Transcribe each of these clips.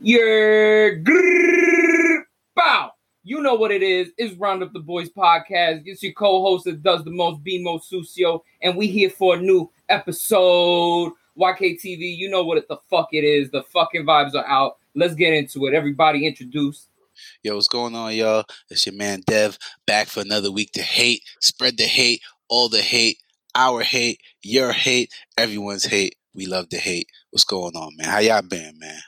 Grrr, bow. You know what it is. It's Round Up the Boys podcast. It's your co-host that does the most, Bimo Sucio, and we here for a new episode. YKTV, you know what the fuck it is. The fucking vibes are out. Let's get into it. Everybody introduce. Yo, what's going on, y'all? It's your man Dev back for another week to hate, spread the hate, all the hate, our hate, your hate, everyone's hate. We love to hate. What's going on, man? How y'all been, man?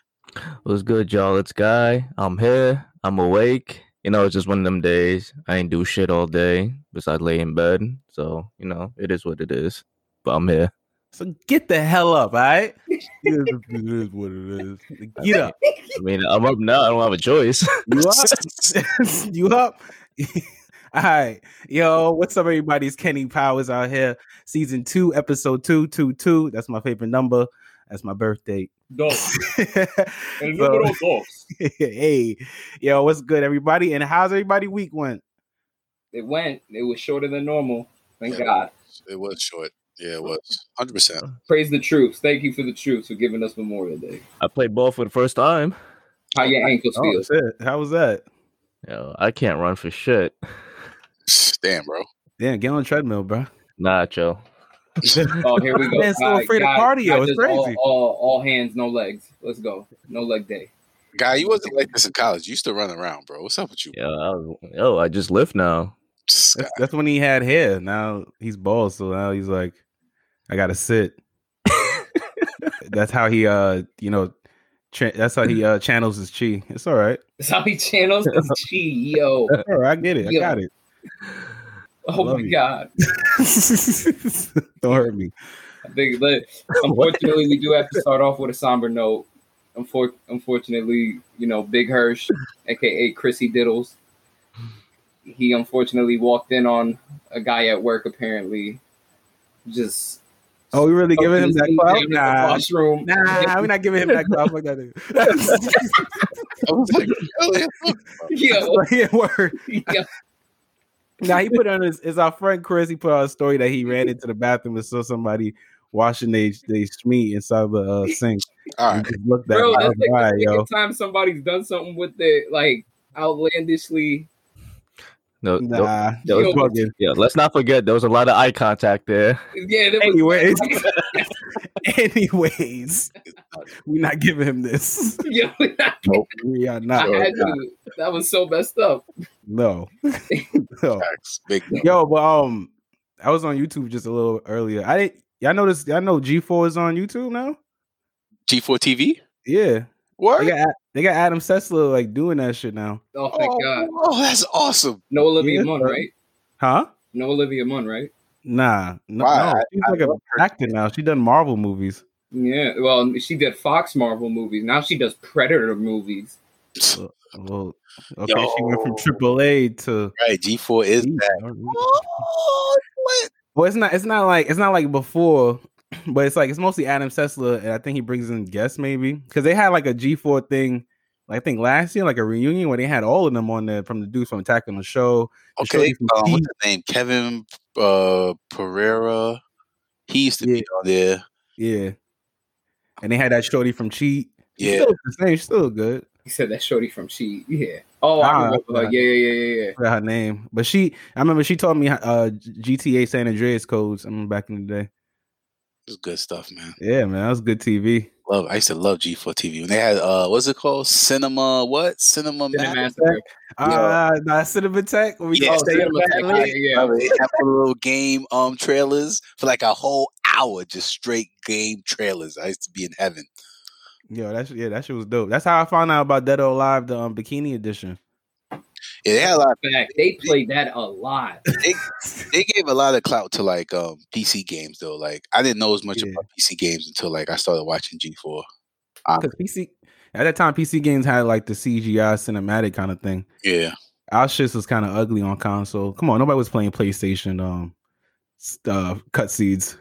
What's good, y'all? It's Guy. I'm here. I'm awake. You know, it's just one of them days. I ain't do shit all day besides lay in bed. So, you know, it is what it is. But I'm here. So get the hell up, all right? it is what it is. Get up. I mean, I'm up now. I don't have a choice. You up? you up? All right, yo, what's up, everybody? It's Kenny Powers out here, season two, episode two, two, two. That's my favorite number. That's my birthday. Dos. El So- número dos. hey, yo, what's good, everybody? And how's everybody week went? It went. It was shorter than normal. Thank Yeah. God. It was short. Yeah, it was. 100%. Uh. Praise the troops. Thank you for the troops for giving us Memorial Day. I played ball for the first time. How your ankles Oh, feel? that's it. How was that? Yo, I can't run for shit. Damn, bro. Damn, get on the treadmill, bro. Nah, Joe. Oh, here we go. Man's so All right, afraid of cardio. guys, It's just all- crazy. All, all hands, no legs. Let's go. No leg day. Guy, you wasn't like this in college. You used to run around, bro. What's up with you? Yeah, I, was- yo, I just lift now. That's, that's when he had hair. Now he's bald, so now he's like, I gotta sit. that's how he, uh, you know, tra- that's how he uh channels his chi. It's all right. That's how he channels his chi, yo. All right, I get it. I got it. Oh my you. god. Don't hurt me. I think that unfortunately we do have to start off with a somber note. Unfor- unfortunately, you know, Big Hirsch, aka Chrissy Diddles, he unfortunately walked in on a guy at work apparently just Oh, we really giving him that clout? Nah, washroom. nah, we're not giving him that clout. Fuck that nigga. I was like, really? Yo, yeah, word. yo, Now he put on his is our friend Chris. He put on a story that he ran into the bathroom and saw somebody washing they they meat inside the uh, sink. All right, He right. just looked at bro, me. That's like like, the right, yo. second time somebody's done something with it, like outlandishly. No, no, Nah, Yo, was yeah, let's not forget there was a lot of eye contact there. Yeah, there was Anyways, anyways, we're not giving him this. yo, We are not. I not. had to. That was so messed up. No. no. Facts. Big no. Yo, but um, I was on YouTube just a little earlier. I didn't. Y'all noticed? Y'all know G4 is on YouTube now. G4 TV? Yeah, What? they got they got Adam Sessler like doing that shit now. Oh, thank oh, God. oh, that's awesome. No Olivia Yeah, Munn, right? Huh? No Olivia Munn, right? Nah, no, Why? no. she's I- like I an actor now. She done Marvel movies. Yeah. Well, she did Fox Marvel movies. Now she does Predator movies. Well, okay, she went from Yo. Triple A to. Right. G4 is back. Oh, what? Well, it's not. It's not like it's not like before, but it's like it's mostly Adam Sessler, and I think he brings in guests maybe because they had like a G four thing. Like, I think last year, like a reunion where they had all of them on there from the dudes from Attack on the Show. The Okay. shorty from Um, what's his name? Kevin uh, Pereira. He used to be on there. Yeah, and they had that shorty from Cheat. She's Yeah. still the same. She's still good. He said that shorty from Cheat. Yeah. Oh, I remember her. Yeah, yeah, yeah, yeah. forgot her name, but she. I remember she told me uh GTA San Andreas codes. I remember back in the day. It's good stuff, man. Yeah, man, that was good TV. Love. I used to love G4 TV when they had uh, what's it called? Cinema. What? Cinema. Yeah. Man? Massacre. Uh, nah, Cinema Tech. when we Yeah, call it Cinema Cinema Tech, Tech. Yeah, yeah, yeah. Love it. They have the little game um trailers for like a whole hour, just straight game trailers. I used to be in heaven. Yo, that's shit, yeah, that shit was dope. That's how I found out about Dead or Alive, the um, bikini edition. Yeah, they had a lot. Fact, they played that a lot. They, they gave a lot of clout to like um PC games though. Like I didn't know as much Yeah. about PC games until like I started watching G4. Because PC at that time, PC games had like the CGI cinematic kind of thing. Yeah. Our shit was kind of ugly on console. Come on, nobody was playing PlayStation um s- uh, cutscenes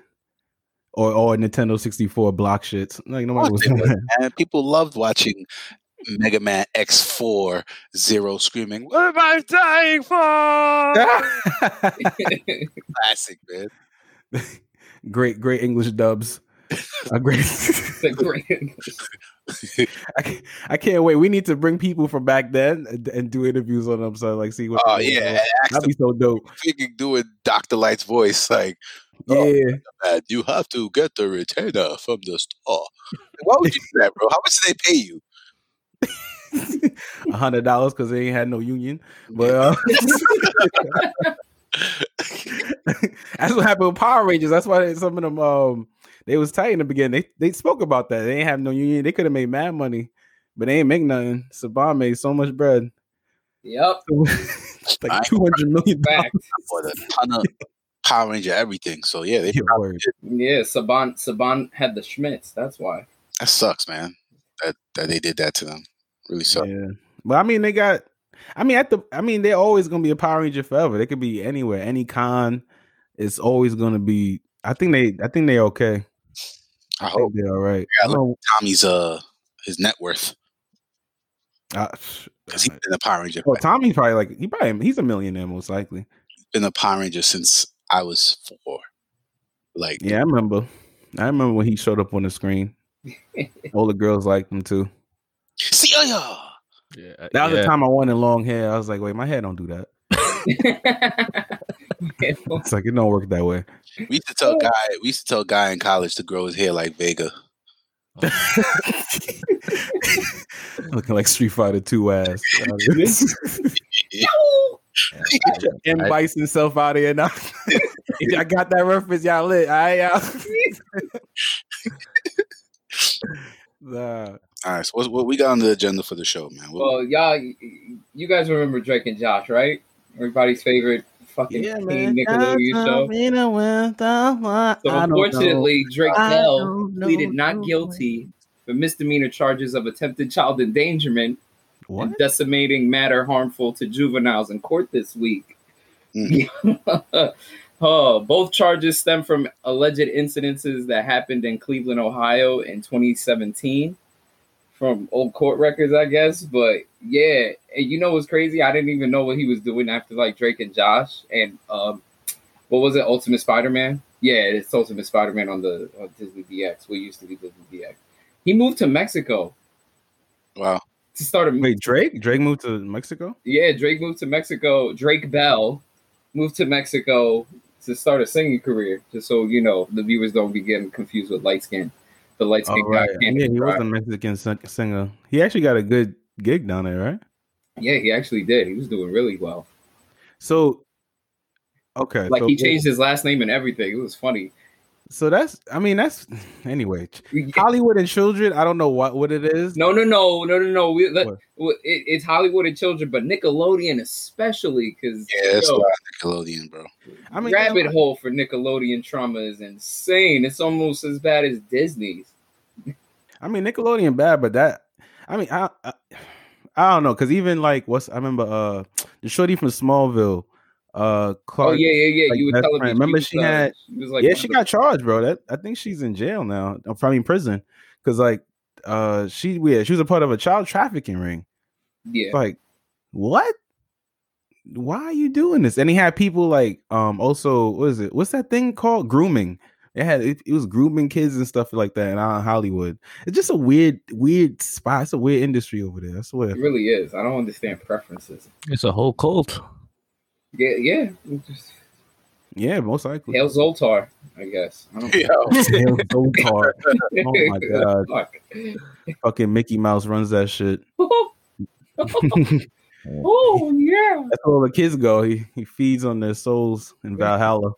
or or Nintendo sixty four block shits. Like nobody was doing that. And people loved watching Mega Man X4 Zero screaming, What am I dying for? Classic, man. great, great English dubs. A great. Great- I can't, I can't wait. We need to bring people from back then and, and do interviews on them. So like, see what. Oh yeah, that'd be so dope. freaking doing Doctor Light's voice like. Oh. Yeah, Man, you have to get the retainer from the store. Why would you do that, bro? How much do they pay you? A hundred dollars because they ain't had no union. But uh, that's what happened with Power Rangers. That's why they- some of them um they was tight in the beginning. They they spoke about that. They ain't have no union. They could have made mad money, but they ain't make nothing. Saban made so much bread, Yep. Like two hundred million. Fact. For the ton of Power Ranger everything. So yeah, they Yeah, word. Yeah, Saban Saban had the Schmitz. That's why. that sucks, man. That that they did that to them. Really sucks. Yeah, but I mean they got. I mean at the. I mean they're always gonna be a Power Ranger forever. They could be anywhere, any con. It's always gonna be. I think they. I think they okay. I I hope they're all right. Yeah, I look- know- Tommy's uh his net worth uh, because he's been a Power Ranger. Oh, Tommy's probably like he probably he's a millionaire most likely. been a Power Ranger since I was four. Like Yeah, I remember. I remember when he showed up on the screen. All the girls liked them too. see oh, ya. Yeah, That was yeah. the time I wanted long hair. I was like, wait, my hair don't do that. It's like it don't work that way. We used to tell guy we used to tell guy in college to grow his hair like Vega. Looking like Street Fighter Two ass. and bites himself out of here now. I got that reference, y'all lit. All right, y'all. Nah. All right, so what, what we got on the agenda for the show, man? What- well, y'all, you guys remember Drake and Josh, right? Everybody's favorite fucking Yeah, teen man. Nickelodeon show. So unfortunately, Drake I Bell don't know. pleaded not guilty for misdemeanor charges of attempted child endangerment What? and disseminating matter harmful to juveniles in court this week. Mm. oh, both charges stem from alleged incidences that happened in Cleveland, Ohio in 2017 from old court records, I guess. But yeah, and you know what's crazy? I didn't even know what he was doing after like Drake and Josh and um, what was it? Ultimate Spider-Man. Yeah, it's Ultimate Spider-Man on the on Disney DX. We used to be Disney DX. He moved to Mexico wow. to start a Wait, Drake? Drake moved to Mexico? yeah, Drake moved to Mexico. Drake Bell moved to Mexico to start a singing career. Just so you know, the viewers don't be getting confused with light skin. The light skin Oh, guy right. can't Yeah, he was a Mexican singer. He actually got a good gig down there, right? Yeah, he actually did. He was doing really well. So, okay, Like so, he changed his last name and everything. It was funny. So that's, I mean, that's anyway. Hollywood and children. I don't know what what it is. No, no, no, no, no, no. We, let, it, it's Hollywood and children, but Nickelodeon especially because Yeah, it's a lot of Nickelodeon, bro. I mean, rabbit yeah, hole for Nickelodeon trauma is insane. It's almost as bad as Disney's. I mean, Nickelodeon bad, but that. I mean, I I, I don't know because even like what's I remember uh the shorty from Smallville, uh Clark. oh yeah, yeah, yeah. like, you were telling friend. me. Remember was, she uh, had- She was like, yeah, she of got charged, bro. That I think she's in jail now. I'm probably in prison because like uh she yeah she was a part of a child trafficking ring. yeah. Like what? Why are you doing this? And he had people like um also what is it? What's that thing called? Grooming. It had it, it was grooming kids and stuff like that in uh, Hollywood. It's just a weird, weird spot. It's a weird industry over there. I swear. It really is. I don't understand preferences. It's a whole cult. Yeah, yeah. Yeah, most likely. Hail Zoltar, I guess. I don't Yo, Hail Zoltar. Oh my god. Fuck. Fucking Mickey Mouse runs that shit. oh yeah. That's where all the kids go. He he feeds on their souls in Valhalla.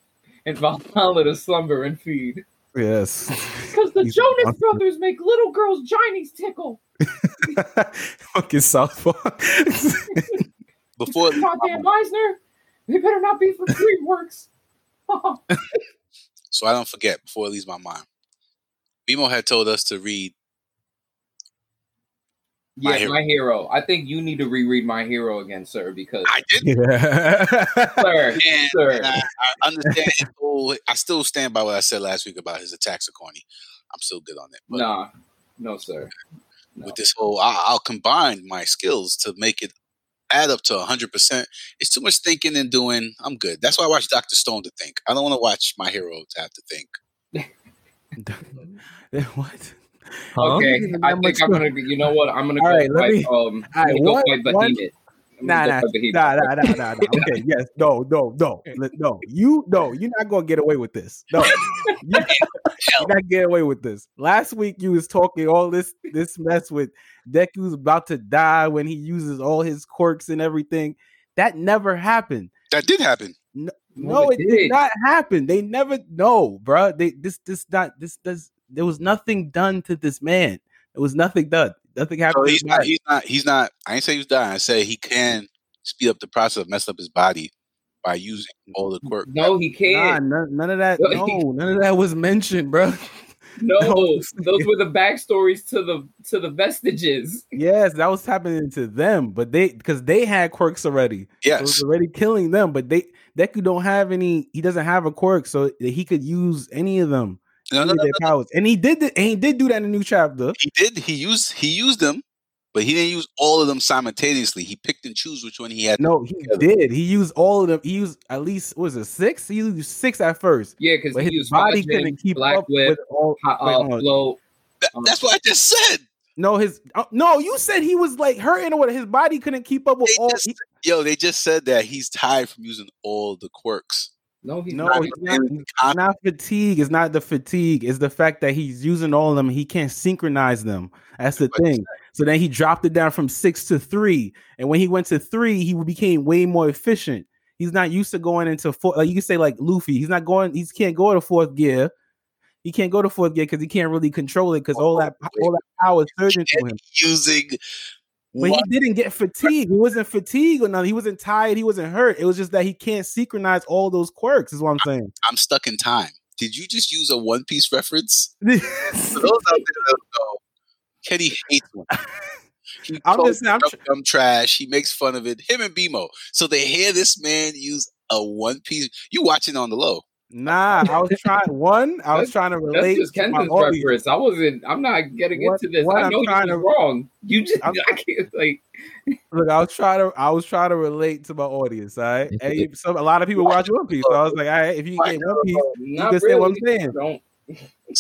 In Valhalla to slumber and feed. Yes. Because the He's Jonas monster. Brothers make little girls' jinies tickle. Fucking South Park. before Goddamn Meisner. They better not be for DreamWorks. so I don't forget before it leaves my mind. Bimo had told us to read. My yeah, Hero. my hero. I think you need to reread my hero again, sir, because I did, yeah. sir, and, sir. and I, I understand. whole- I still stand by what I said last week about his attacks are corny. I'm still good on it. But Nah, no, sir. No. with this whole, I, I'll combine my skills to make it add up to 100. percent It's too much thinking and doing. I'm good. That's why I watch Doctor Stone to think. I don't want to watch my hero to have to think. what? Huh? Okay, I think I'm fun. gonna. You know what? I'm gonna All go right, let fight. me- Um, I'm all right, go one- fight one- Behemoth. I'm Nah, nah, go fight Behemoth. nah, nah, nah, nah, nah. Okay, yes, no, no, no, no. You, no, you're not gonna get away with this. No, you, are not get away with this. Last week you was talking all this this mess with Deku's about to die when he uses all his quirks and everything. That never happened. That did happen. No, no, it did not happen. They never. No, bruh. They this this not this does. There was nothing done to this man. There was nothing done. Nothing So happened. to he's not. He's not. He's not. I ain't say he was dying. I say he can speed up the process of mess up his body by using all the quirk. No, he can't. none, none of that. No, none of that was mentioned, bro. No, no. those were the backstories to the to the vestiges. yes, that was happening to them, but they because they had quirks already. So it was already killing them, but they Deku don't have any. He doesn't have a quirk, so he could use any of them. No, no, any no, their powers, and he did. th- and he did do that in the new chapter. He did. He used. He used them, but he didn't use all of them simultaneously. He picked and chose which one he had. No, he did. He used all of them. He used at least what was it six? He used six at first, Yeah, because he his used body Fajin, couldn't keep Black up Whip, with all. uh, wait. Flow. That- Um, that's what I just said. No, his uh, no. You said he was like hurting or what? His body couldn't keep up with They all. just, he- yo, they just said that he's tired from using all the quirks. No, he's no, not. he's not, he's not fatigue. It's not the fatigue. It's the fact that he's using all of them. He can't synchronize them. That's the thing. So then he dropped it down from six to three, and when he went to three, he became way more efficient. He's not used to going into four. Like you can say, like Luffy, he's not going. He can't go to fourth gear. He can't go to fourth gear because he can't really control it because all that all that power is surging through him. Using But what? he didn't get fatigued. He wasn't fatigued or nothing. He wasn't tired. He wasn't hurt. It was just that he can't synchronize all those quirks. Is what I'm saying. I'm stuck in time. Did you just use a One Piece reference? For those out there that know, Kenny hates one. He I'm just saying, I'm tr- dumb trash. He makes fun of it. Him and BMO. So they hear this man use a One Piece. You watching on the low? Nah, I was trying. One, I was trying to That's relate. just to my audience. reference. I wasn't. I'm not getting What- into this. what I know you trying was to- wrong. You just. I'm- I can't like. Look, I was trying to, I was trying to relate to my audience. All right, and you- some a lot of people watch One Piece, so I was like, all right, if you get One Piece, Not can say what I'm saying. Don't.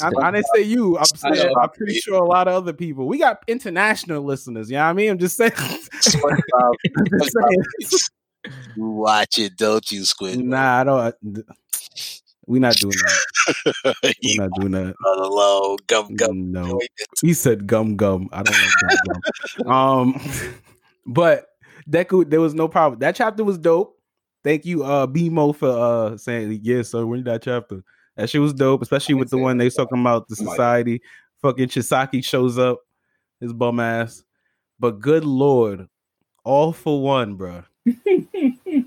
I, I didn't say you. I'm saying. I'm pretty sure a lot of other people. We got international listeners. You know what I mean? I'm just saying. I'm just saying. you watch it, don't you, Squid? Nah, I don't. We're not doing that. you We're not doing that. on the. Gum gum. No. joint. He said gum gum. I don't like gum gum. Um, but Deku, there was no problem. That chapter was dope. Thank you, uh, BMO for uh saying yeah, so when that chapter. That shit was dope, especially with the one they was talking about the society. Fucking Chisaki shows up, his bum ass. But good lord, all for one, bro.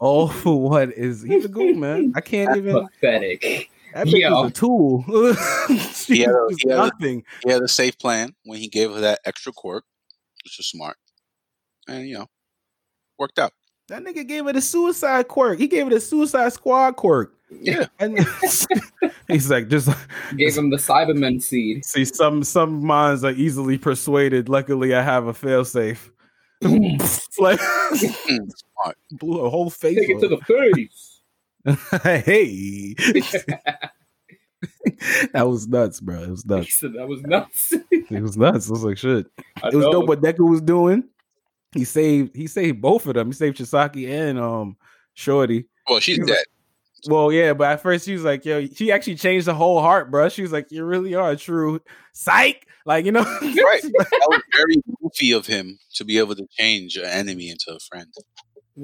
all for one is he's a good man. I can't even. Pathetic. That bitch Yo. is a tool. she Yeah, was yeah. nothing. He had a safe plan when he gave her that extra quirk, which was smart, and you know, worked out. That nigga gave it a suicide quirk. He gave it a suicide squad quirk. Yeah. And he's like, just Gave him the Cyberman seed. see some some minds are easily persuaded. Luckily, I have a failsafe. like Smart. blew a whole face. Take it to the face. hey, that was nuts, bro. It was He nuts. said that was nuts. It was nuts. It was like shit. I It was know. dope what Deku was doing. He saved. He saved both of them. He saved Chisaki and um Shorty. Well, she's He's dead. Well, yeah, but at first she was like, "Yo," she actually changed the whole heart, bro. She was like, "You really are a true psych," like you know. Right. That was very goofy of him to be able to change an enemy into a friend.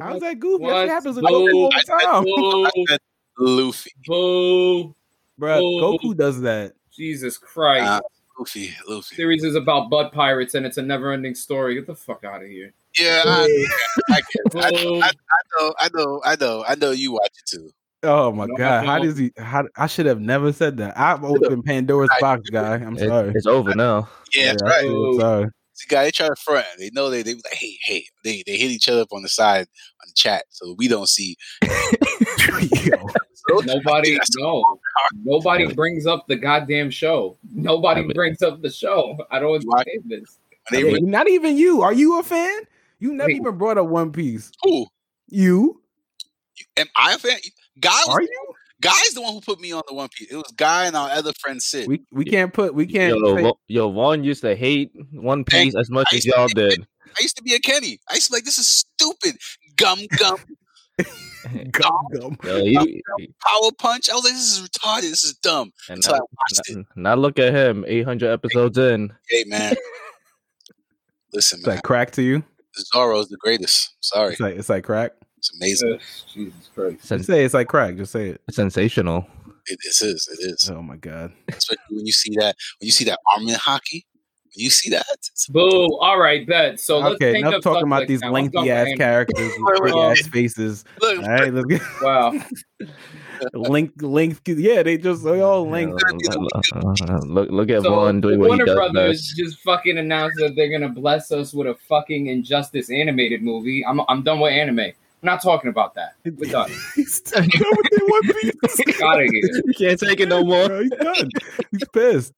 How's that goofy? What? That happens with Boo. Goku all I the said time, Boo, I said Luffy. boo. bro. Boo. Goku does that. Jesus Christ. Uh, Luffy, Luffy. series is about Bud Pirates and it's a never ending story. Get the fuck out of here. Yeah, I, I, get- I, Boo. I know, I know, I know, I know. You watch it too. Oh my No, I god, how does he? How I should have never said that. I've opened Pandora's I- box, guy. I'm It- sorry. it's over now. Yeah, I right. feel sorry. See, guy, they try to front. They know they they like, hey, hey. They they hit each other up on the side on the chat, so we don't see. So, Nobody, no, nobody brings up the goddamn show. Nobody I mean- brings up the show. I don't Why- understand this. when they Yeah, re- not even you. Are you a fan? You never Wait. even brought up One Piece. who You am I a fan? Guy was are you? Guy's the one who put me on the One Piece. It was Guy and our other friend Sid. We we can't put we can't. Yo, say- yo, Vaughn used to hate One Piece as much as y'all hate did. I used to be a Kenny. I used to be like, this is stupid. Gum gum gum, gum. Yo, he, he- power punch. I was like, this is retarded. This is dumb. and Until I now, watched it. now- now look at him, 800 episodes in. Hey man. Listen, It's man. like crack to you. Zoro's the greatest. Sorry. It's like it's like crack. It's amazing. Ugh, Jesus Christ. Sen- Just say it's like crack. Just say it. sensational. It, it is. It is. Oh my god. Especially when you see that when you see that Armament Haki. You see that, Boo. All right, bet. So let's okay, enough up talking about these now. Lengthy ass anime. characters with big ass faces. look, All right, let's get Wow. link link. Yeah, they just they all Yo, link. Uh, uh, uh, look, look at So Vaughn doing what he Warner does Brothers best. just fucking announced that they're gonna bless us with a fucking Injustice animated movie. I'm I'm done with anime. I'm not talking about that. We're done. He's done with their One Piece. Get out of here. You can't take it no more. Bro, He's done. He's pissed.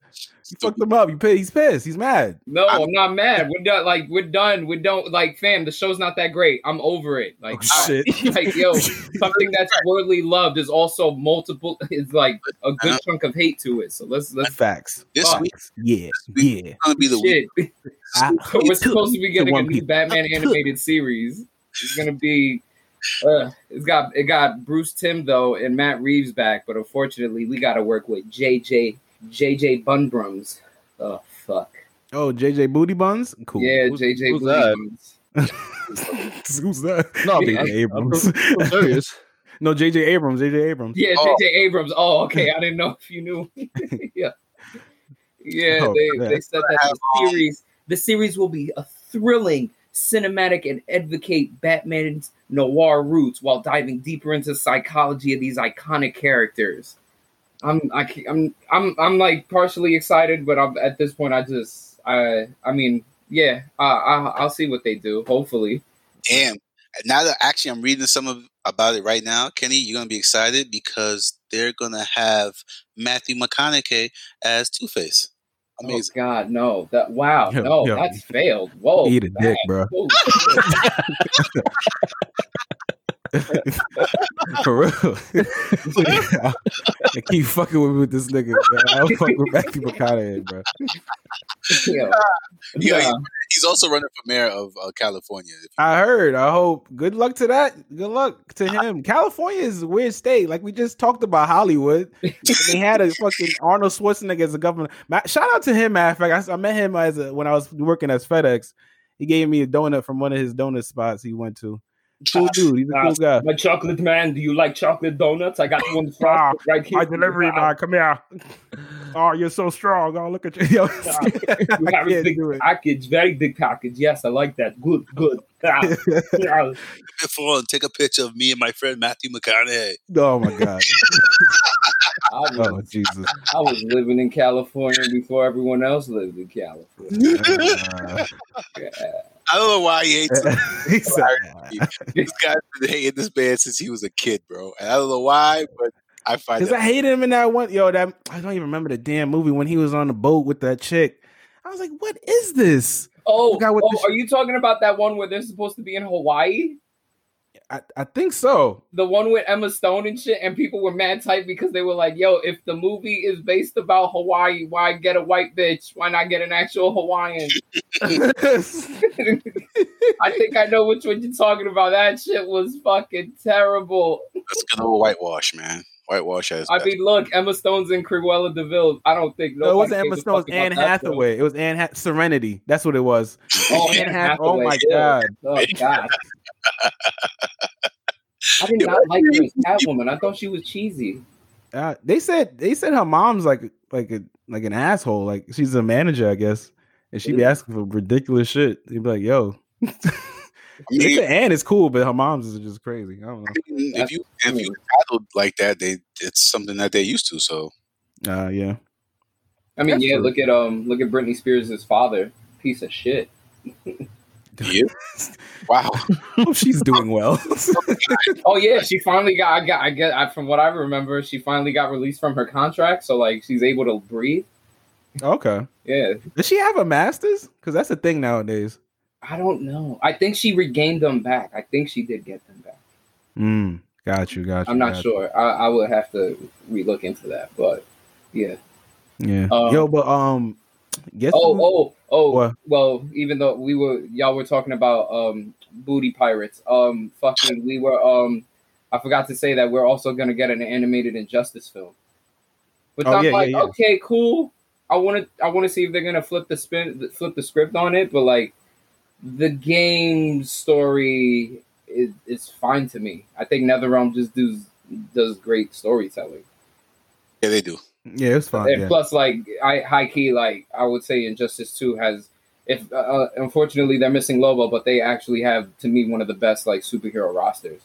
He fucked him up. He pissed. He's pissed. He's mad. No, I'm not mad. We're done. Like we're done. We don't like fam. The show's not that great. I'm over it. Like, Oh, shit. like yo, something that's worldly loved is also multiple. Is like a good chunk of hate to it. So let's let's Facts. this Fuck. week Yeah. week- Yeah. gonna be the week. I- So we're supposed to be getting a new Piece. Batman animated series. It's gonna be. Uh, it's got it got Bruce Timm though and Matt Reeves back, but unfortunately we got to work with JJ JJ Bunbrums. Oh fuck. Oh, JJ Booty Buns. Cool. Yeah, Who's- JJ who's Booty that? Buns. Who's that? No, JJ I'm- Abrams. I'm serious. no, JJ Abrams. JJ Abrams. Yeah, Oh. JJ Abrams. Oh, okay. I didn't know if you knew. yeah. Yeah, Oh, they, man. they said that the series the series will be a thrilling, cinematic, and advocate Batman's noir roots while diving deeper into psychology of these iconic characters. I'm I, ca- I'm I'm I'm like partially excited, but I'm, at this point I just I I mean yeah I, I I'll see what they do. Hopefully, Damn. Now that actually I'm reading some of about it right now, Kenny, you're gonna be excited because they're gonna have Matthew McConaughey as Two Face. Oh, Amazing. Oh God, no! That wow, Yo, no, yo. that's failed. Whoa, Eat a dick, bro. Whoa. For real. I keep fucking with, me with this nigga, man. I'll fuck with Matthew McConaughey, bro. Yo. Yeah, Yeah. He's also running for mayor of uh, California. I heard. I hope. Good luck to that. Good luck to him. California is a weird state. Like we just talked about Hollywood. they had a fucking Arnold Schwarzenegger as a governor. Shout out to him. Matter of fact, I, I met him as a, when I was working as FedEx. He gave me a donut from one of his donut spots he went to. Cool dude. He's a cool guy. My chocolate man, do you like chocolate donuts? I got one frosted right here. My delivery man, come here. Oh, you're so strong. Oh, look at you. Yo, You I have a big package, very big package. Yes, I like that. Good, good. Ah, yeah. Before and take a picture of me and my friend Matthew McConaughey. Oh my god. I, was, Oh Jesus. I was living in California before everyone else lived in California. Uh, Yeah. I don't know why he hates him. he said, this guy's been hating this man since he was a kid, bro. And I don't know why, but I find Because that I hated him in that one. Yo, that I don't even remember the damn movie when he was on the boat with that chick. I was like, what is this? Oh, oh the are you talking about that one where they're supposed to be in Hawaii? I, I think so. the one with Emma Stone and shit, and people were mad tight because they were like, "Yo, if the movie is based about Hawaii, why get a white bitch? Why not get an actual Hawaiian?" I think I know which one you're talking about. That shit was fucking terrible. that's good old whitewash, man. Whitewash has I mean, look, Emma Stone's in Cruella de Vil. I don't think no, it wasn't Emma gives a Stone. It was Anne. Hathaway. It was Anne ha- Serenity. That's what it was. Oh, Anne Anne Hath- oh my ew. God. Oh god. I did not like her Catwoman. I thought she was cheesy. Uh, they said they said her mom's like like a like an asshole. Like she's a manager, I guess, and she'd be asking for ridiculous shit. They'd be like, "Yo." I They mean, Anne is cool, but her mom's is just crazy. I don't know. if you if you paddled like that, they it's something that they're used to. So Uh, yeah. I mean, That's yeah, true. look at um look at Britney Spears' father. Piece of shit. yeah. wow. Hope she's doing well. Oh yeah, she finally got. I got. I get. I, from what I remember, she finally got released from her contract, so like she's able to breathe. okay. Yeah, Does she have a master's? Because that's a thing nowadays. I don't know. I think she regained them back. I think she did get them back. Mm. Got you, got you. I'm not got you. sure. I, I would have to relook into that, but yeah. Yeah. Um, Yo, but um, guess Oh, who- oh, oh. What? Well, even though we were y'all were talking about um booty pirates, um, fucking, we were um, I forgot to say that we're also gonna get an animated Injustice film. Which Oh, I'm yeah, yeah, like, yeah. okay, cool. I want to, I want to see if they're gonna flip the spin, flip the script on it. But like, the game story is is fine to me. I think NetherRealm just does does great storytelling. Yeah, they do. Yeah, it's fine. And Yeah. plus, like I high key, like I would say, Injustice Two has. If uh, unfortunately they're missing Lobo, but they actually have to me one of the best like superhero rosters.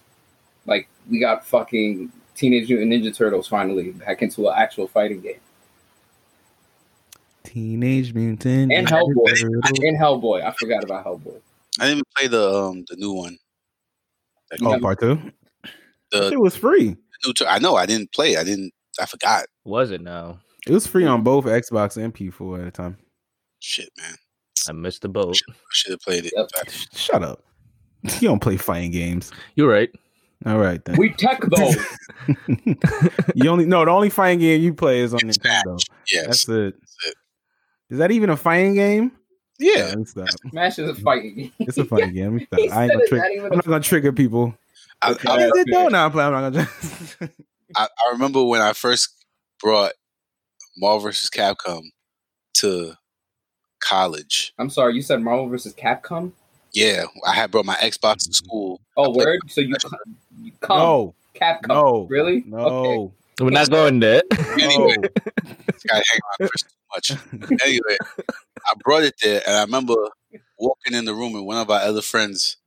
Like we got fucking Teenage Mutant Ninja Turtles finally back into an actual fighting game, Teenage Mutant And Ninja Hellboy. Turtles. and Hellboy. I forgot about Hellboy. I didn't even play the um the new one. That Oh, part two. the, It was free. new tur- I know I didn't play. I didn't. I forgot. Was it now? It was free on both Xbox and P4 at the time. Shit, man. I missed the boat. I should have played it. Yep. Shut up. You don't play fighting games. You're right. All right then. We tech those. you only no the only fighting game you play is on It's Nintendo. Yes. That's it. That's it. Is that even a fighting game? Yeah. let stop. Smash is a fighting game. It's a fighting game. Let me stop. I ain't gonna trick, I'm not gonna trigger people. I, Okay. I, Is it fair. though? No, I'm playing. I'm not gonna. I, I remember when I first brought Marvel vs. Capcom to college. I'm sorry, you said Marvel versus Capcom. Yeah, I had brought my Xbox to school. Oh, I played- word. So you, you come no, Capcom? no, Really? Okay. no, We're not going there. Anyway, no. this guy hang around Chris too much. Anyway, I brought it there, and I remember walking in the room, and one of our other friends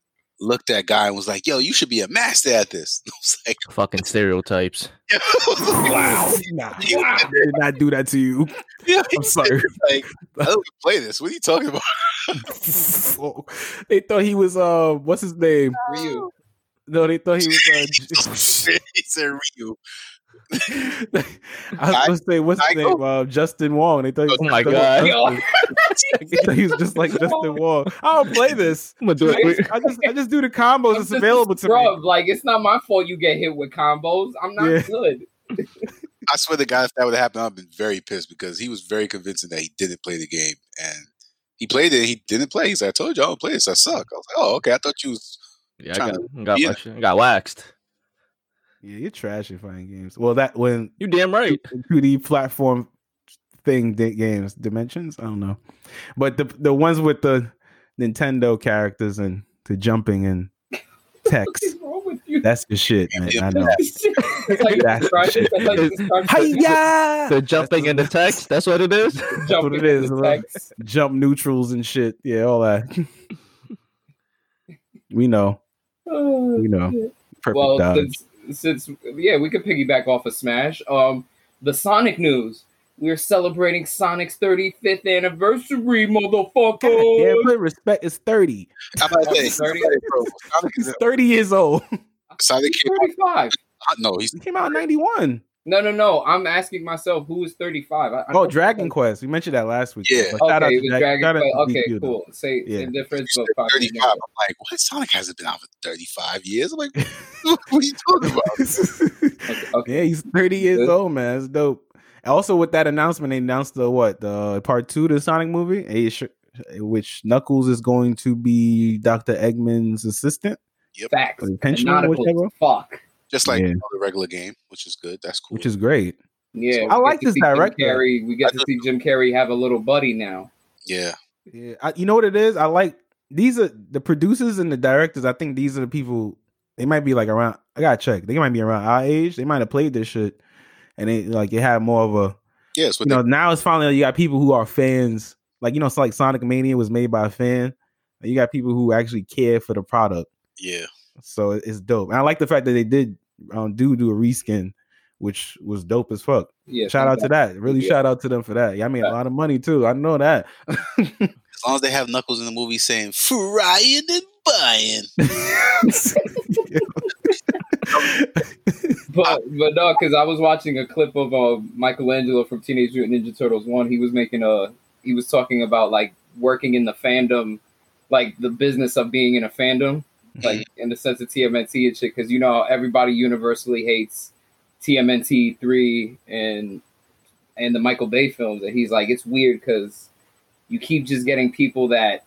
looked at guy and was like, "Yo, you should be a master at this." I was like, Fucking stereotypes. Wow. Nah, Wow. I did not do that to you. yeah, I'm sorry. Like, I don't play this. What are you talking about? they thought he was uh, what's his name? Ryu. No, they thought he was. Uh, he said Ryu. I was gonna say what's his I name? Uh, Justin Wong. They thought he was Oh my just- God. Yo. They thought he was just like Justin Wong. I don't play this. I'm gonna do it. just, I just, I just do the combos I'm that's available a to me. Like it's not my fault you get hit with combos. I'm not Yeah. good. I swear to God, if that would have happened, I've been very pissed because he was very convincing that he didn't play the game. And he played it, he didn't play. He's like, I told you I don't play this. I suck. I was like, oh, okay. I thought you was. Yeah, I got, got, yeah. my got waxed. Yeah, you're trash at fighting games. Well, that when You damn right. 2D platform thing games dimensions. I don't know, but the the ones with the Nintendo characters and the jumping and text. What's wrong with you? That's the shit, man. I know. it's like you That's described like you described. Hiya! The jumping in the text. That's what it is. Jumping what it is, in the bro. text. Jump neutrals and shit. Yeah, all that. we know. Oh, We know. Perfect well, dodge. since, since yeah, we could piggyback off of Smash. Um, the Sonic news. We're celebrating Sonic's 35th anniversary, motherfucker. yeah, put respect. It's thirty. I'm about to say, 30? bro, Sonic, is, thirty years old. Sonic came out. 35. No, he's He came out in ninety one. No, no, no. I'm asking myself who is 35. I, I Oh, know- Dragon Quest. We mentioned that last week. Yeah. But shout out Okay, to with Dra- Dragon Quest. Okay, DQ, though. cool. Say Yeah. the difference. but said fucking 35. I'm like, what? Sonic hasn't been out for 35 years. I'm like, what are you talking about? Okay, okay. Yeah, he's 30 years Good. old, man. It's dope. Also, with that announcement, they announced the what the part two to the Sonic movie, which Knuckles is going to be Doctor Eggman's assistant, Facts. or henchman, whichever. fuck. Just like Yeah. you know, the regular game, which is good. That's cool. Which is great. Yeah, I like this director. Carrey. We get to see Jim Carrey have a little buddy now. yeah. Yeah, I, you know what it is. I like these are the producers and the directors. I think these are the people. They might be like around. I gotta check. They might be around our age. They might have played this shit, and they like it had more of a Yeah, you what know, now it's finally you got people who are fans. Like you know, it's like Sonic Mania was made by a fan. You got people who actually care for the product. yeah. So it's dope. And I like the fact that they did um, do do a reskin, which was dope as fuck. Yeah, shout out to that. Really Yeah. shout out to them for that. Yeah, I made a lot of money too. I know that. As long as they have Knuckles in the movie saying frying and buying. But but no, because I was watching a clip of uh, Michelangelo from Teenage Mutant Ninja Turtles one. He was making a he was talking about like working in the fandom, like the business of being in a fandom. Like in the sense of TMNT and shit, because you know everybody universally hates TMNT three and and the Michael Bay films, and he's like, it's weird because you keep just getting people that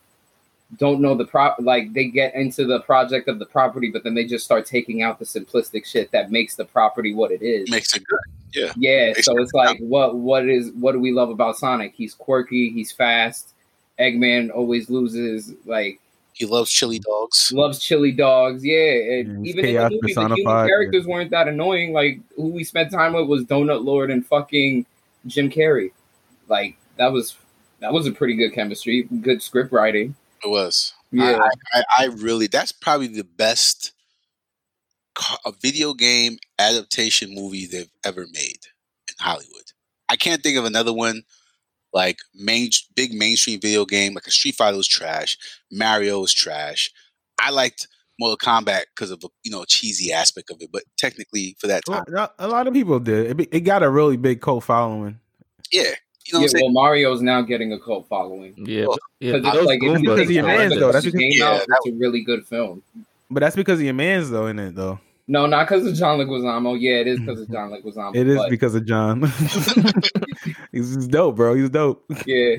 don't know the prop like they get into the project of the property but then they just start taking out the simplistic shit that makes the property what it is Makes it good. Yeah. yeah Makes so it it's like what what is what do we love about sonic he's quirky he's fast eggman always loses like He loves chili dogs. loves chili dogs yeah Yeah, and even in the movie the human characters weren't that annoying like who we spent time with was donut lord and fucking jim carrey like that was that was a pretty good chemistry good script writing It was. yeah I, I, I really, that's probably the best a video game adaptation movie they've ever made in Hollywood. I can't think of another one like main big mainstream video game like a Street Fighter was trash, Mario was trash. I liked Mortal Kombat because of the you know cheesy aspect of it, but technically for that time, Well, a lot of people did. It, it got a really big cult following. yeah, you know yeah, well, Mario's now getting a cult following. Yeah, Well, yeah. Because it's like if Goombas you because of your the mans, though. That's because- Yeah, out, that it's a really good film. But that's because of your man's though, in it though. No, not because of John Leguizamo. Yeah, it is because of John Leguizamo. It is but, because of John. he's, he's dope, bro. He's dope. yeah.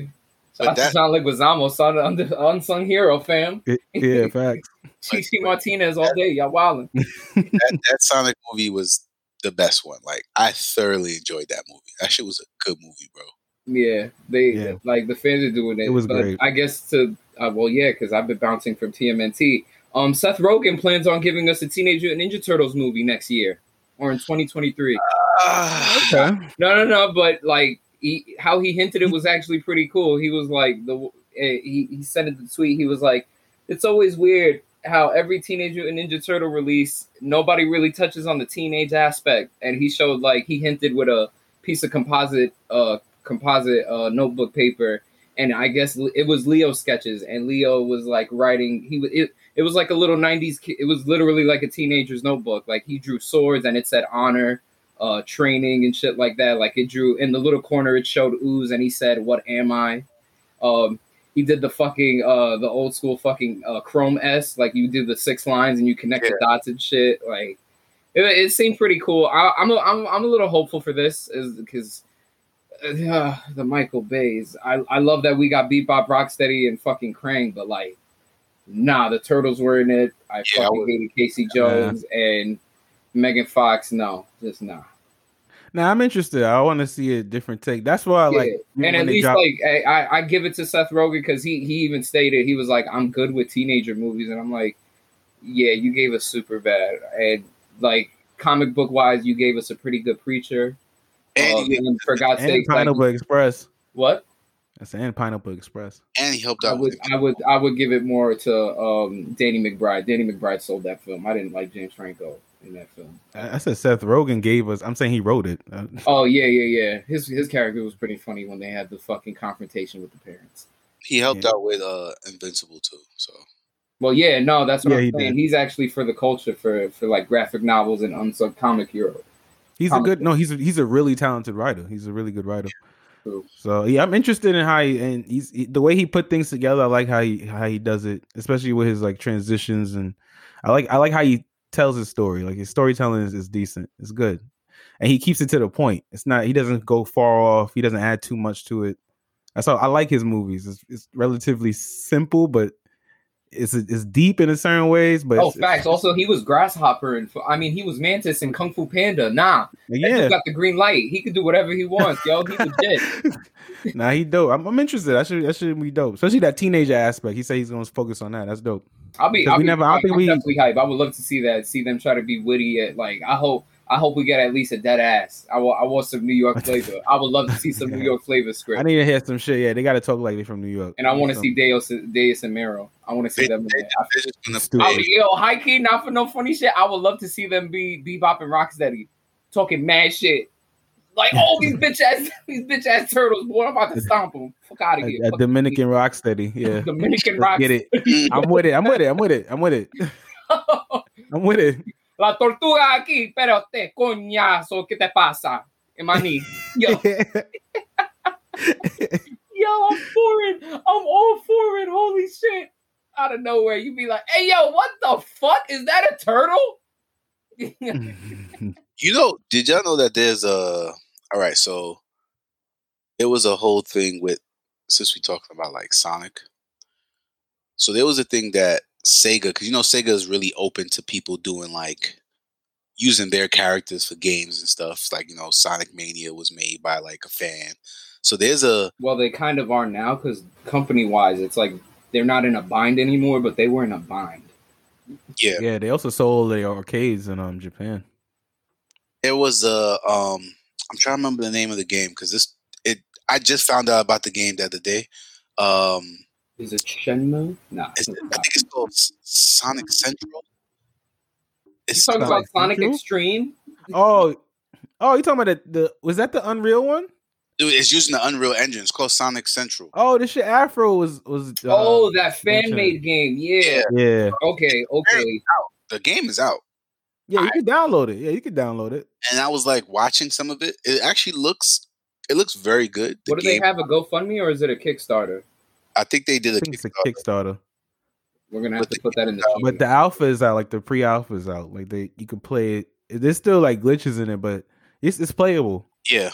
Shout out that- to John Leguizamo, son of the unsung hero, fam. yeah, facts. TT Martinez all day, y'all wildin'. that, that Sonic movie was the best one. Like I thoroughly enjoyed that movie. That shit was a good movie, bro. Yeah, they Yeah. like the fans are doing it. It was but great. I guess to uh, well, yeah, because I've been bouncing from TMNT. Um, Seth Rogen plans on giving us a Teenage Mutant Ninja Turtles movie next year or in 2023. Ah, Okay. No, no, no. But like he, how he hinted it was actually pretty cool. He was like the eh, he he said in the tweet he was like, it's always weird how every Teenage Mutant Ninja Turtle release nobody really touches on the teenage aspect, and he showed like he hinted with a piece of composite uh composite uh notebook paper. And I guess it was Leo sketches, and Leo was like writing. He was it. It was like a little '90s. It was literally like a teenager's notebook. Like he drew swords, and it said honor, uh training and shit like that. Like it drew in the little corner it showed ooze and he said, What am I? Um he did the fucking uh the old school fucking uh Chrome S, like you do the six lines and you connect the dots and shit. Like it, it seemed pretty cool. I, I'm a, I'm I'm a little hopeful for this is because uh, the Michael Bays. I I love that we got Bebop Rocksteady and fucking Krang, but like nah, the Turtles were in it. I Yeah, I fucking would- hated Casey Jones and Megan Fox. No, just nah. Now I'm interested. I want to see a different take. That's why I Yeah. like. and at least drop- like I, I I give it to Seth Rogen because he he even stated he was like I'm good with teenager movies and I'm like yeah you gave us super bad and like comic book wise you gave us a pretty good preacher and, Um, and for God's and sake like, Pineapple Express. what That's and Pineapple Express. and he helped out. I out. would I would I would give it more to um Danny McBride Danny McBride sold that film I didn't like James Franco in that film I, I said Seth Rogen gave us. I'm saying he wrote it. Uh, oh yeah yeah yeah his his character was pretty funny when they had the fucking confrontation with the parents. he helped Yeah. out with uh Invincible too. So Well, yeah, no, that's what Yeah, I'm he saying. did. He's actually for the culture, for for like graphic novels and unsung comic hero. he's a Comic good. No, he's a, he's a really talented writer. He's a really good writer. True. So yeah, I'm interested in how he and he's he- the way he put things together. I like how he how he does it, especially with his like transitions and I like I like how he tells his story. Like his storytelling is, is decent. It's good, and he keeps it to the point. It's not he doesn't go far off. He doesn't add too much to it. That's I like his movies. It's, it's relatively simple, but it's it's deep in a certain ways. But oh, facts. Also, he was Grasshopper, and I mean, he was Mantis and Kung Fu Panda. Nah, yeah. got the green light. He could do whatever he wants, yo. He legit. nah, he dope. I'm, I'm interested. I should that should be dope, especially that teenager aspect. He said he's going to focus on that. That's dope. I'll be. I'll we be never- I don't I'm think we- definitely hype. I would love to see that. See them try to be witty. At like, I hope. I hope we get at least a dead ass. I want. I want some New York flavor. I would love to see some New York flavor script. I need to hear some shit. Yeah, they got to talk like they from New York. And I want to see Desus, Desus and Mero. I want to see they, them. in they. I they're just gonna Stupid. Oh, yo, high key, not for no funny shit. I would love to see them be bebop and rocksteady, talking mad shit. Like, oh, these bitch ass, these bitch ass turtles, boy, I'm about to stomp them. Fuck out of here. a Fuck Dominican rock steady. Yeah, Dominican Let's rock. get it. I'm with it. I'm with it. I'm with it. I'm with it. I'm with it. La tortuga aquí, pero te coñazo, ¿qué te pasa? Maní. Yo, yo, I'm for it. I'm all for it. Holy shit. out of nowhere. You'd be like, "Hey, yo, what the fuck is that? A turtle?" You know, did y'all know that there's a all right, so it was a whole thing with since we talking about like Sonic. So there was a thing that Sega, because you know Sega is really open to people doing like using their characters for games and stuff. It's like you know, Sonic Mania was made by like a fan. So there's a well, they kind of are now because company-wise, it's like they're not in a bind anymore, but they were in a bind. yeah, yeah, they also sold the arcades in um Japan. there was a um I'm trying to remember the name of the game because this it I just found out about the game the other day. Um Is it Shenmue? Nah. it's, it's I think it's called Sonic Central. You It's talking Sonic about Sonic Central? Extreme? Oh, oh, you talking about the, the was that the Unreal one? Dude, it's using the Unreal Engine. It's called Sonic Central. Oh, this shit Afro was was. Uh, oh, that fan made game. Yeah. yeah, Okay. Okay. The game is out. yeah. You can download it. Yeah, you can download it. and I was like watching some of it. It actually looks it looks very good. The What do game, they have? A GoFundMe or is it a Kickstarter? I think they did I a think it's a Kickstarter. Kickstarter, We're gonna have But to put that in the. but the alpha is out. Like the pre-alpha is out. Like they, you can play it. There's still like glitches in it, but it's it's playable. Yeah,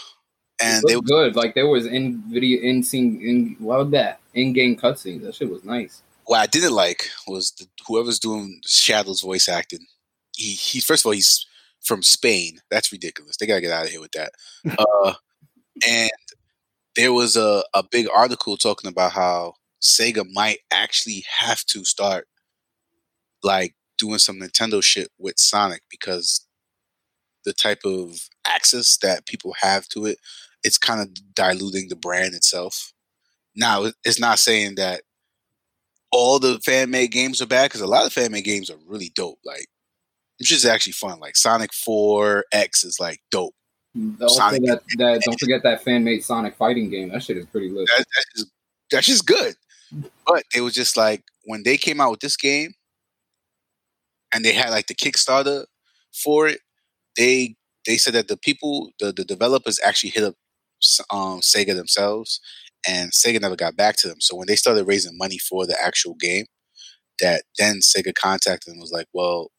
and It they looked good. Like there was in video in scene in what was that in game cutscenes. That shit was nice. what I didn't like was the, whoever's doing Shadow's voice acting. He he first of all he's from Spain. That's ridiculous. They gotta get out of here with that. uh, and there was a a big article talking about how Sega might actually have to start like doing some Nintendo shit with Sonic because the type of access that people have to it, it's kind of diluting the brand itself. Now, it's not saying that all the fan made games are bad because a lot of fan made games are really dope. Like, it's just actually fun. Like Sonic Four X is like dope. Also, Sonic- that, that don't forget that fan made Sonic fighting game. That shit is pretty lit. That, that's just that's just good. But it was just like when they came out with this game, and they had like the Kickstarter for it. They they said that the people, the the developers actually hit up um, Sega themselves, and Sega never got back to them. So when they started raising money for the actual game, that then Sega contacted them and was like, "Well,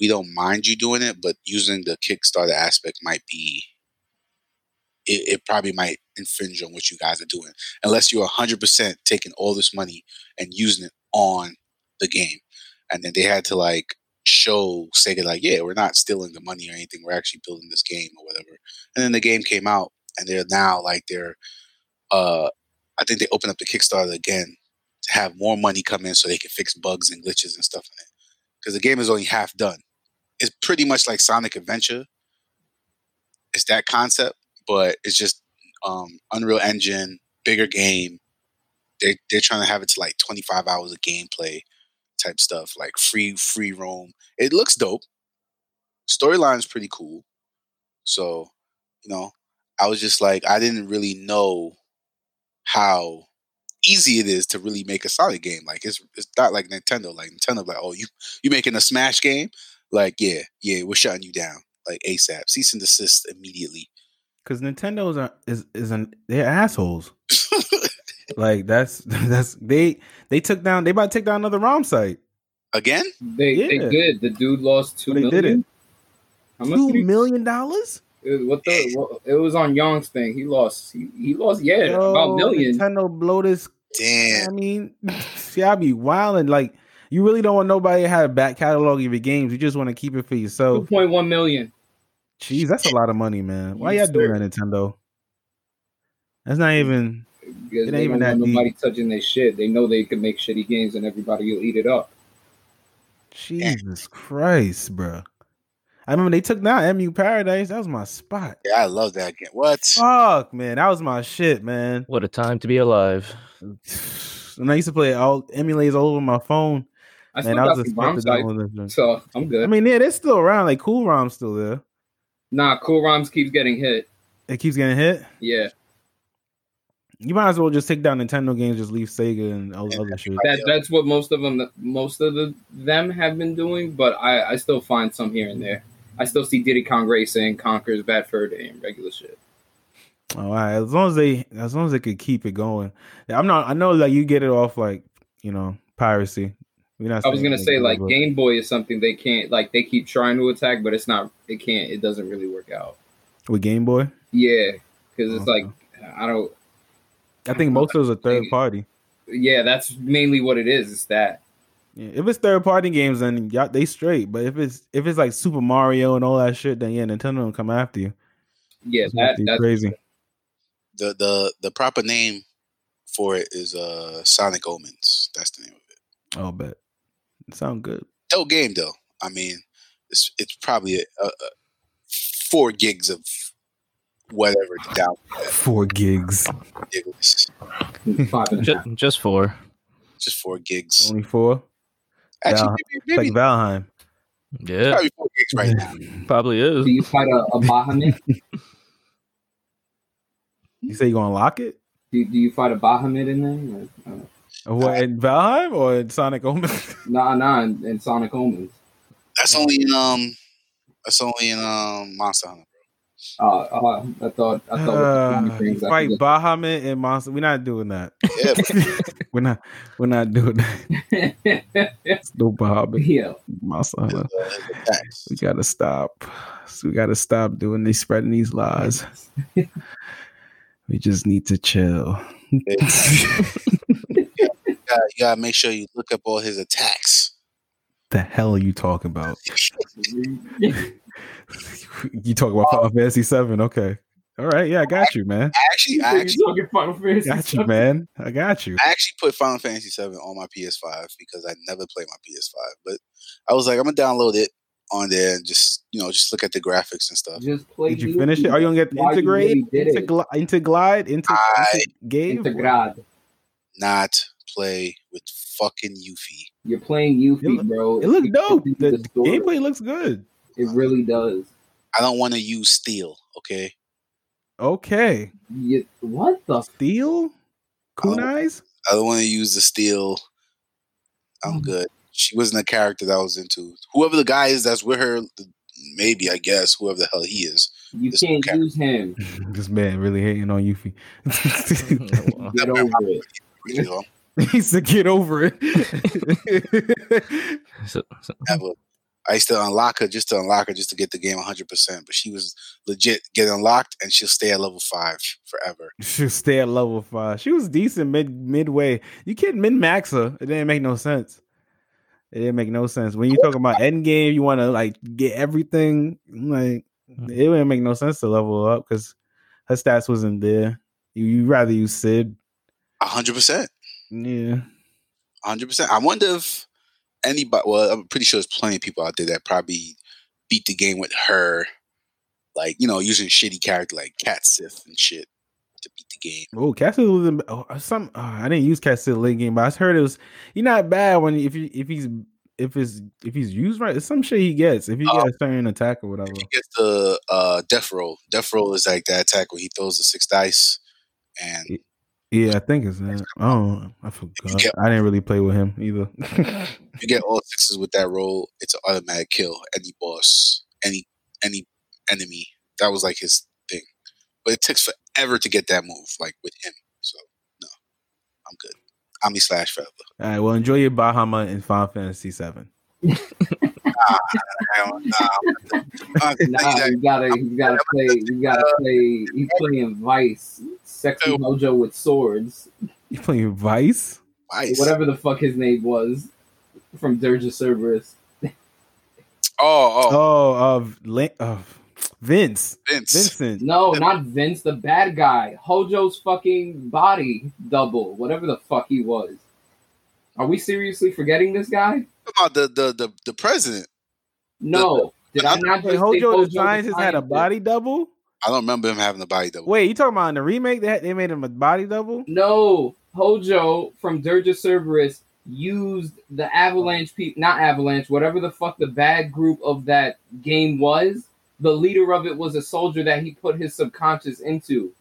we don't mind you doing it, but using the Kickstarter aspect might be." It, it probably might infringe on what you guys are doing unless you're 100% taking all this money and using it on the game. And then they had to like show Sega, like, yeah, we're not stealing the money or anything. We're actually building this game or whatever. And then the game came out and they're now like, they're, uh, I think they opened up the Kickstarter again to have more money come in so they can fix bugs and glitches and stuff in it. Because the game is only half done. It's pretty much like Sonic Adventure. It's that concept, but it's just um, Unreal Engine, bigger game. They they're trying to have it to like 25 hours of gameplay type stuff, like free free roam. It looks dope. Storyline's pretty cool. So, you know, I was just like, I didn't really know how easy it is to really make a solid game. Like it's it's not like Nintendo. Like Nintendo, like, oh, you you making a Smash game? Like, yeah, yeah, we're shutting you down like ASAP. Cease and desist immediately. Because Nintendo's are, is is an they're assholes. like that's that's they they took down they about to take down another ROM site. Again? They they did. The dude lost two They million. did it. How much? Two did he- dollars? It- What the? What, it was on Young's thing. He lost. He, he lost. Yeah, about a million. Nintendo blow this. Damn. I mean, see, I be wilding. Like you really don't want nobody to have a back catalog of your games. You just want to keep it for Two yourself. Two point one million. Jeez, that's a lot of money, man. Why Yes, y'all doing sir. that, Nintendo? That's not even. Because It they ain't even don't want that deep. nobody touching their shit. They know they can make shitty games and everybody will eat it up. Jesus Christ, bro. I remember they took down EmuParadise. That was my spot. Yeah, I love that game. What? Fuck, man, that was my shit, man. What a time to be alive. And I used to play all emulators all over my phone. I still Man, I got was some ROM expecting sites, that one. so I'm good. I mean, yeah, they're still around. Like Cool ROM's still there. nah, Cool ROMs keeps getting hit. It keeps getting hit. Yeah, You might as well just take down Nintendo games, just leave Sega and all the other shit. that that's what most of them most of the them have been doing. But I I still find some here and there. I still see Diddy Kong Racing, Conker's, Day, and regular shit. Oh, all right, as long as they, as long as they could keep it going. I'm not. I know like you get it off like you know piracy. I was gonna say like Game Boy is something they can't like they keep trying to attack, but it's not. It can't. It doesn't really work out. with Game Boy. Yeah, because it's Okay. like I don't. I think most of those are third party. Yeah, that's mainly what it is. It's that. Yeah, if it's third party games, then y'all, they straight. But if it's if it's like Super Mario and all that shit, then yeah, Nintendo will come after you. Yeah, It's that that's crazy. The the the proper name for it is uh Sonic Omens. That's the name of it. I'll bet. It sound good. Dope game though. I mean, it's it's probably a, a, a four gigs of whatever down Four gigs. gigs. five and Just, just four. Just four gigs. Only four. Actually, Val- maybe, It's like Valheim. Yeah, probably four gigs right now. probably is. Do you fight a, a Bahamut? You say you gonna lock it? Do, do you fight a Bahamut in there? Or, uh, What in Valheim or in Sonic Omens? nah, nah, in, in Sonic Omens. That's only in um. That's only in um Monster Hunter. Uh, uh, I thought I thought Uh, with the you things I fight could Bahamut and Monster. We're not doing that. Yeah, we're not. We're not doing that. just- It's no Bahamut. yeah, Monster Hunter. uh, his attacks. We gotta stop. So we gotta stop doing these spreading these lies. We just need to chill. you, gotta, you gotta make sure you look up all his attacks. the hell are you talking about? you talking about Final Fantasy Seven? Okay. All right. Yeah, I got you, man. I actually, I actually, talking Final Fantasy. Got you, man. I got you. I actually put Final Fantasy VII on my PS5 because I never played my PS5. But I was like, I'm gonna download it on there and just you know just look at the graphics and stuff. Just play. Did you Yuffie. finish it? Are you gonna get Why you integrate, really did into, into glide, into, I- game? Intergrade. Not play with fucking Yuffie. You're playing Yuffie, It look- bro. It looks dope. The, the gameplay looks good. It really does. I don't want to use steel. Okay, Okay. You, what the? Steel? Kunais? I don't want to use the steel. I'm Mhm. good. She wasn't a character that I was into. Whoever the guy is that's with her, maybe I guess whoever the hell he is. You This can't character. use him. this man really hating on Yuffie. Get over it. You know, he said, "Get over it." So, so- have a- I used to unlock her just to unlock her just to get the game 100. percent But she was legit get unlocked and she'll stay at level five forever. She'll stay at level five. She was decent mid midway. You can't min max her. It didn't make no sense. It didn't make no sense. When you talk about end game, you want to like get everything. Like mm-hmm. it wouldn't make no sense to level up because her stats wasn't there. You you rather use Cid. 100. percent Yeah. 100. percent I wonder if anybody. Well, I'm pretty sure there's plenty of people out there that probably beat the game with her, like you know, using shitty character like Cait Sith and shit to beat the game. Oh, Castle was in, oh, uh, some. Oh, I didn't use Castle late game, but I heard it was. You're not bad when if you if he's if it's if he's used right. It's some shit he gets if he uh, Oh. gets a certain attack or whatever. He gets the uh, death roll. Death roll is like that attack where he throws the six dice, and Yeah, I think it's that. Oh, I forgot. get- I didn't really play with him either. you get all sixes with that roll. It's an automatic kill. Any boss, any any enemy. That was like his thing, but it takes forever to get that move, like with him. So no, I'm good. Omni slash forever. All right, well, enjoy your Bahama in Final Fantasy Seven. Hell, nah. Uh, Nah, you gotta, you gotta play, you gotta play. He's playing Weiss, sexy Oh. mojo with swords, You playing Weiss? Nice. whatever the fuck his name was, from Dirge of Cerberus. Oh, oh, Oh, of Lin- of Vince, Vince. Vincent. No, not Vince, the bad guy. Hojo's fucking body double, whatever the fuck he was. Are we seriously forgetting this guy? About the, the the the president. No. Did I not just Wait, say Hojo the scientist had a body double. I don't remember him having a body double. Wait, you talking about in the remake? They had, they made him a body double. No, Hojo from Dirge of Cerberus used the Avalanche people, not Avalanche, whatever the fuck the bad group of that game was. The leader of it was a soldier that he put his subconscious into.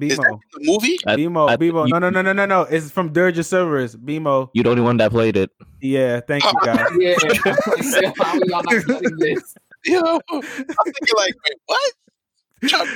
Is that BMO, the movie? I- BMO, I- BMO. you- No, no, no, no, no, no. It's from Dirge of Cerberus. BMO. you the only one that played it. Yeah, thank you, guys. Yeah, how are y'all not getting this? Yo, I'm thinking like, wait, what? Trying-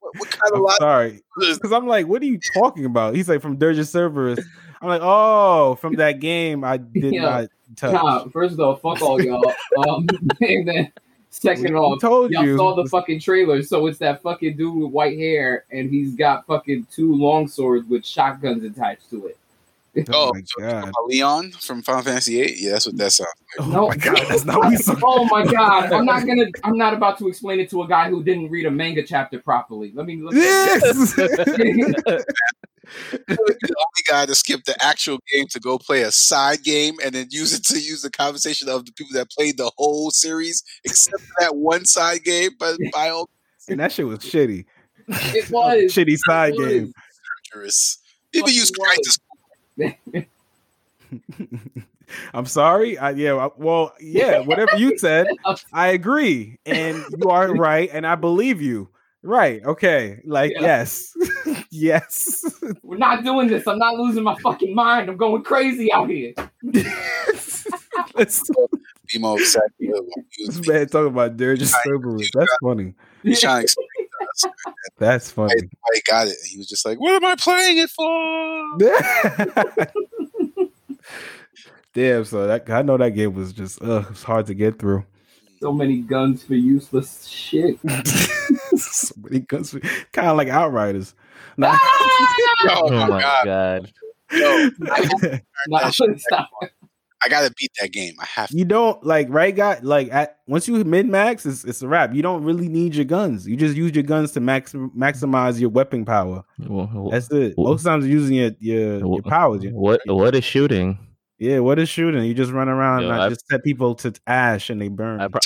What, what kind of I'm logic sorry, because I'm like, what are you talking about? He's like from Dirge Cerberus. I'm like, oh, from that game I did Yeah. not touch. Nah, first off, fuck all y'all. Um, and then second Who off, told y'all you? saw the fucking trailer, so it's that fucking dude with white hair, and he's got fucking two long swords with shotguns attached to it. Oh, Oh, my so- god! Leon from Final Fantasy VIII? Yeah, that's what that sounds like. Oh No. my god! That's not what. Oh my god, I'm not gonna. I'm not about to explain it to a guy who didn't read a manga chapter properly. Let me. Let me Yes. The only guy to skip the actual game to go play a side game and then use it to use the conversation of the people that played the whole series, except for that one side game. But by all and that shit was shitty. it was. Shitty side It was. game. dangerous. People use crisis. I'm sorry. I, yeah. Well, yeah. Whatever you said, I agree, and you are right, and I believe you. Right. Okay. Like Yeah. yes, yes. We're not doing this. I'm not losing my fucking mind. I'm going crazy out here. Let's Be more excited. He this was man talking about Dirge Cerberus. That's funny. he's trying to explain to us That's funny. I, he got it. He was just like, "What am I playing it for?" Damn. So that I know that game was just ugh, it's hard to get through. So many guns for useless shit. so many guns, for, kind of like Outriders. Nah. Oh, Oh my oh my god! god. Yo, Nah, that shit stop. I gotta beat that game. I have to. you don't like right guy like at once you mid max it's, it's a wrap you don't really need your guns you just use your guns to max maximize your weapon power Wh- wh- that's it Wh- most times you're using your your, your wh- powers yeah. What what is shooting? yeah what is shooting you just run around Yo, and I- just set people to ash and they burn I, pro-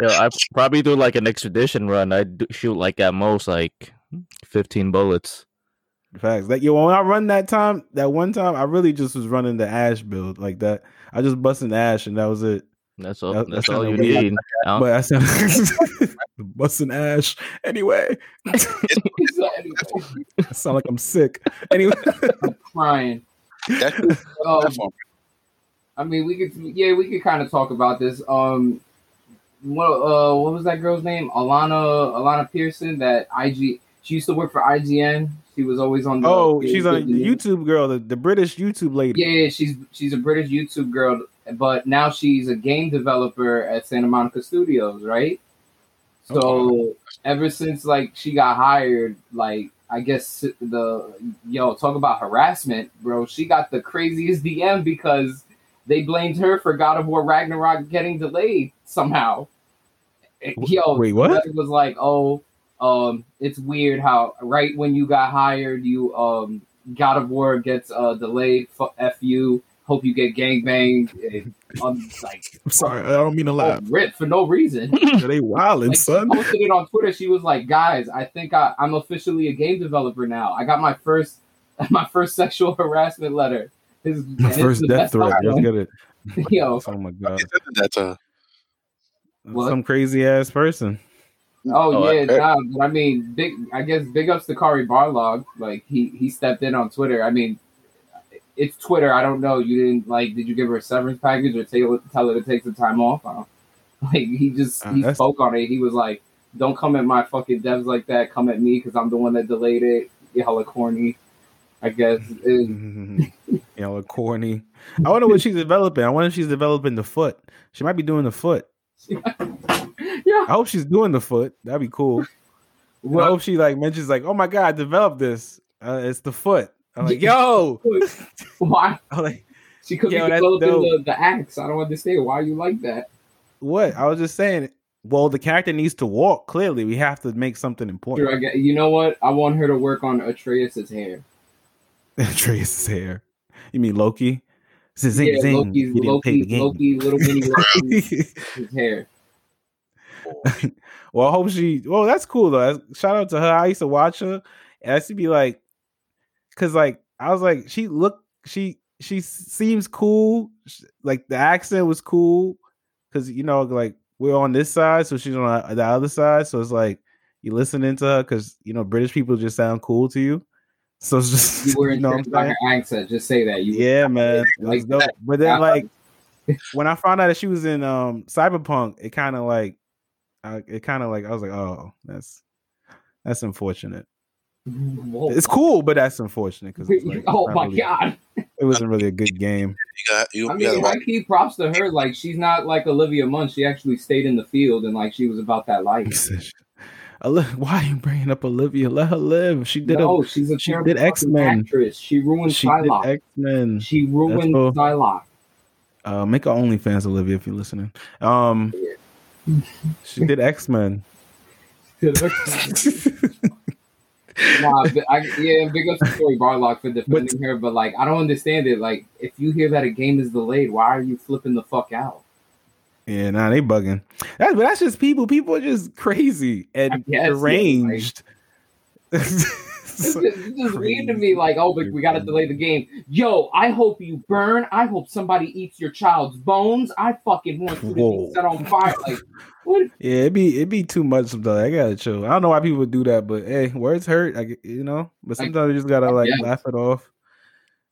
yo, I probably do like an expedition run. I do shoot like at most like fifteen bullets. facts like yo when i run that time that one time i really just was running the ash build like that i just busted ash and that was it That's all. That- that's that's all you really- need. I don't- but i said busting ash anyway Anyway, I sound like i'm sick anyway crying. That Um, platform. I mean, we could, yeah, we could kind of talk about this. Um, what, uh, what was that girl's name? Alana, Alana Pearson. That IG. She used to work for IGN. She was always on. The, oh she's a youtube girl the, the british youtube lady Yeah, yeah, she's she's a British YouTube girl, but now she's a game developer at Santa Monica Studios, right? So ever since like she got hired, like I guess the yo talk about harassment, bro. She got the craziest DM because they blamed her for God of War Ragnarok getting delayed somehow. Yo, Wait, what? Was like, oh, um, it's weird how right when you got hired, you um God of War gets uh delayed. F, F you. Hope you get gangbanged. And, um, like i'm sorry i don't mean to oh, laugh rip for no reason. they wildin' Like, she son posted it on Twitter. She was like, "Guys, I think I, I'm officially a game developer now. I got my first, my first sexual harassment letter. This, my it's first death threat I've let's get it Yo, oh my god That's What? some crazy ass person oh, Oh, yeah, I- nah, but I mean, big. I guess big ups to Cory Barlog. Like he he stepped in on Twitter. I mean, it's Twitter. I don't know. You didn't like. Did you give her a severance package or tell tell her to take some time off? Like he just Uh, he that's- spoke on it. He was like, "Don't come at my fucking devs like that. Come at me because I'm the one that delayed it. You hella corny." I guess. It- you know, corny. I wonder what she's developing. I wonder if she's developing the foot. She might be doing the foot. yeah. I hope she's doing the foot. That'd be cool. And I hope she like mentions like, "Oh my god, I developed this. Uh, it's the foot." I'm like, "Yo!" why? I'm like, She could Yo, be developing the, the axe. I don't understand why you like that. "What?" I was just saying. Well, the character needs to walk. Clearly, we have to make something important. Sure, I get, you know what? I want her to work on Atreus's hair. Trace's hair. You mean Loki? Zing, yeah, zing. Loki's, Loki, pay the game. Loki, little mini Loki, his well, I hope she. Well, that's cool though. Shout out to her. I used to watch her, and I used to be like, because like I was like, she look, she she seems cool. Like the accent was cool, because you know, like we're on this side, so she's on the- the other side. So it's like you listening to her because you know British people just sound cool to you. So it's just You were you know what I'm intrigued her accent. Just say that. You Yeah, man. Like. But then like when I found out that she was in um Cyberpunk, it kind of like uh, it kind of like I was like, oh, that's that's unfortunate. Whoa. It's cool, but that's unfortunate because like, oh my really- god! it wasn't really a good game. You got you, I mean, watch. I keep props to her. Like she's not like Olivia Munn. She actually stayed in the field and like she was about that life. Why are you bringing up Olivia? Let her live. She did no, she's a she terrible did fucking X-Men. actress. She ruined she Psylocke. X Men. she ruined That's all. Psylocke. Uh, make her OnlyFans, Olivia, if you're listening. Um, she did X Men. Nah, I, yeah, big up to Cory Barlog for defending her, but like I don't understand it. Like, if you hear that a game is delayed, why are you flipping the fuck out? Yeah, nah, they bugging. That's but that's just people. People are just crazy and guess, deranged. It's just, it's just weird to me. Like, oh, but we gotta delay the game. Yo, I hope you burn. I hope somebody eats your child's bones. I fucking want you to Whoa. be set on fire. Like, what? yeah, it'd be it'd be too much sometimes. I gotta chill. I don't know why people do that, but hey, words hurt. I you know, but Like, sometimes you just gotta like guess. laugh it off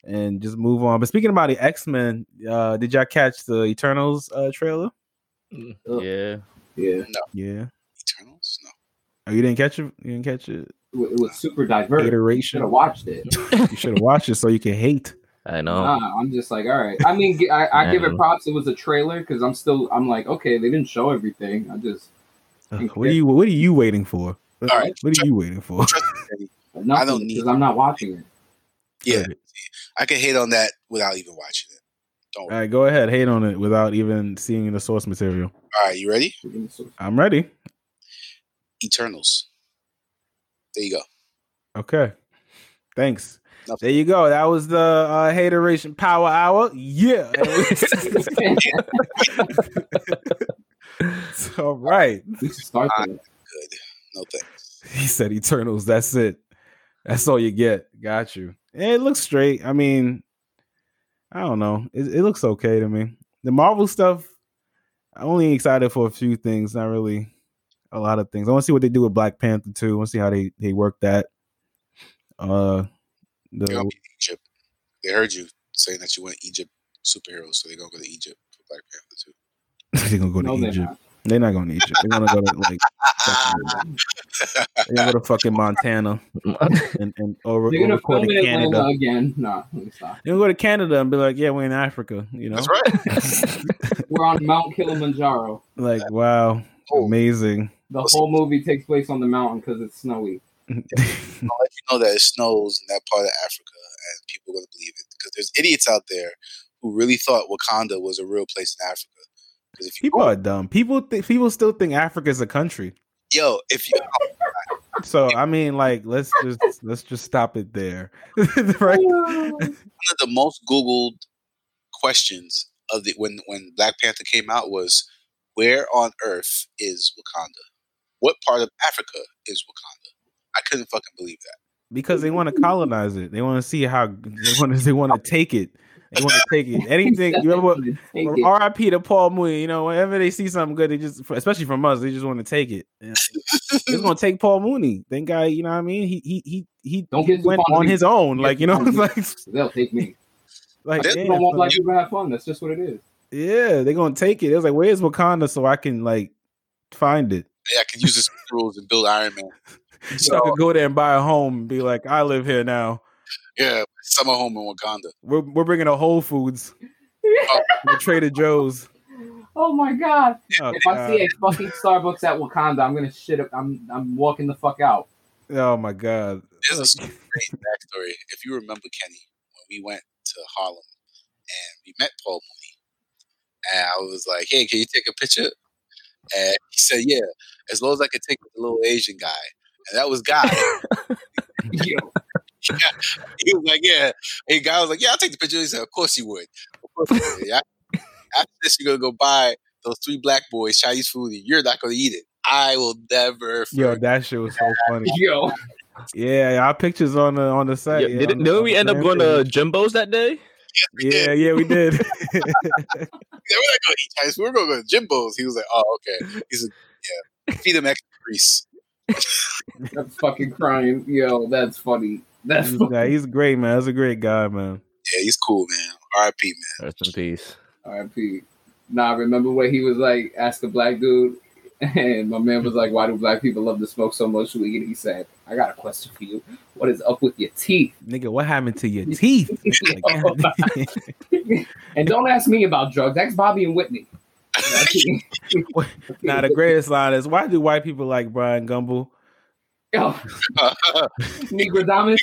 and just move on. But speaking about the X Men, uh, did y'all catch the Eternals uh, trailer? Ugh. Yeah. Yeah, Yeah. Eternals? No. Oh, you didn't catch it. You didn't catch it. It was super diverse. Iteration. should have watched it. You should have watched it so you can hate. I know. Nah, I'm just like, all right. I mean, I, I give it props. It was a trailer because I'm still. I'm like, okay, they didn't show everything. I just Ugh, what are you What are you waiting for? All right. What are you waiting for? nothing don't need- because I'm not watching it. Yeah, I can hate on that without even watching it. Don't All worry. right, go ahead. Hate on it without even seeing the source material. All right, you ready? I'm ready. Eternals. There you go. Okay. Thanks. Nothing. There you go. That was the uh, hateration power hour. Yeah. All right. we start. Good. No thanks. He said Eternals. That's it. That's all you get. Got you. It looks straight. I mean, I don't know. It, it looks okay to me. The Marvel stuff, I'm only excited for a few things, not really a lot of things. I want to see what they do with Black Panther too. I want to see how they they work that. Uh, They're the gonna be Egypt. They heard you saying that you want Egypt superheroes, so they're gonna go to Egypt for Black Panther too. they're gonna go to they're Egypt. not. They're not going to Egypt. They're gonna go to like they're gonna go to fucking Montana and and or, They're gonna record film in in Canada. Atlanta again. No, let me stop. They're gonna go to Canada and be like, yeah, we're in Africa. You know, That's right. We're on Mount Kilimanjaro. like wow, Oh. amazing. The whole movie takes place on the mountain because it's snowy. I'll let you know that it snows in that part of Africa, and people are gonna believe it because there's idiots out there who really thought Wakanda was a real place in Africa. Because if you People are dumb. People think people still think Africa is a country. yo, if you So I mean, like, let's just let's just stop it there, right? one of the most googled questions of the when when Black Panther came out was where on earth is Wakanda? What part of Africa is Wakanda? I couldn't fucking believe that. Because they want to colonize it. They want to see how they want to. They want to take it. They want to take it. Anything. You remember? Take it. R.I.P. to Paul Mooney. You know, whenever they see something good, they just, especially from us, they just want to take it. Yeah. They're gonna take Paul Mooney. That guy, you know what I mean? He he he he, Don't he get went on me. his own. Like you know, fond of me. like They'll take me. like They They damn, don't want black people to have fun. That's just what it is. Yeah, they're gonna take it. It was like, where's Wakanda so I can like find it. Yeah, I can use this rules and build Iron Man. So I could go there and buy a home and be like, I live here now. Yeah, summer home in Wakanda. We're we're bringing a Whole Foods, oh. we're Trader Joe's. Oh my god! Oh, If I see a fucking Starbucks at Wakanda, I'm gonna shit. Up. I'm I'm walking the fuck out. oh my god, There's a great backstory. If you remember, Kenny, when we went to Harlem and we met Paul Mooney, and I was like, "Hey, can you take a picture?" And he said, "Yeah, as long as I can take with the little Asian guy." And that was Guy. Yo, he was like, "Yeah." Hey, guy was like, "Yeah, I'll take the picture." He said, "Of course you would. Of course you would. Yeah. After this, you're gonna go buy those three black boys Chinese food, and you're not gonna eat it. I will never." yo, that shit was so funny. yo, Yeah, our pictures on the on the site. Yeah, yeah, did, on the- didn't on we end up fan going to. Jimbo's that day? Yeah, yeah, we did. Yeah, we're not gonna eat Chinese food. We're gonna go to Jimbo's. He was like, "Oh, okay." He's said, "Yeah, feed him extra grease." I'm fucking crying. Yo, that's funny. That's he's, funny. nah, he's great, man. That's a great guy, man. Yeah, he's cool, man. R.I.P. Man. Rest in peace. R.I.P. Nah, remember when he was like, ask a black dude, And my man was like, "Why do black people love to smoke so much weed?" And he said, "I got a question for you. What is up with your teeth? Nigga, what happened to your teeth? And don't ask me about drugs. Ask Bobby and Whitney." now the greatest line is why do white people like Brian Gumbel? Yo, oh. Negrodamus.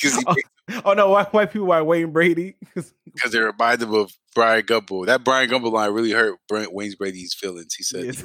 Because Oh, oh no, why white people like Wayne Brady? Because they remind him of Brian Gumbel. That Brian Gumbel line really hurt Brent Wayne Brady's feelings. He said Yes.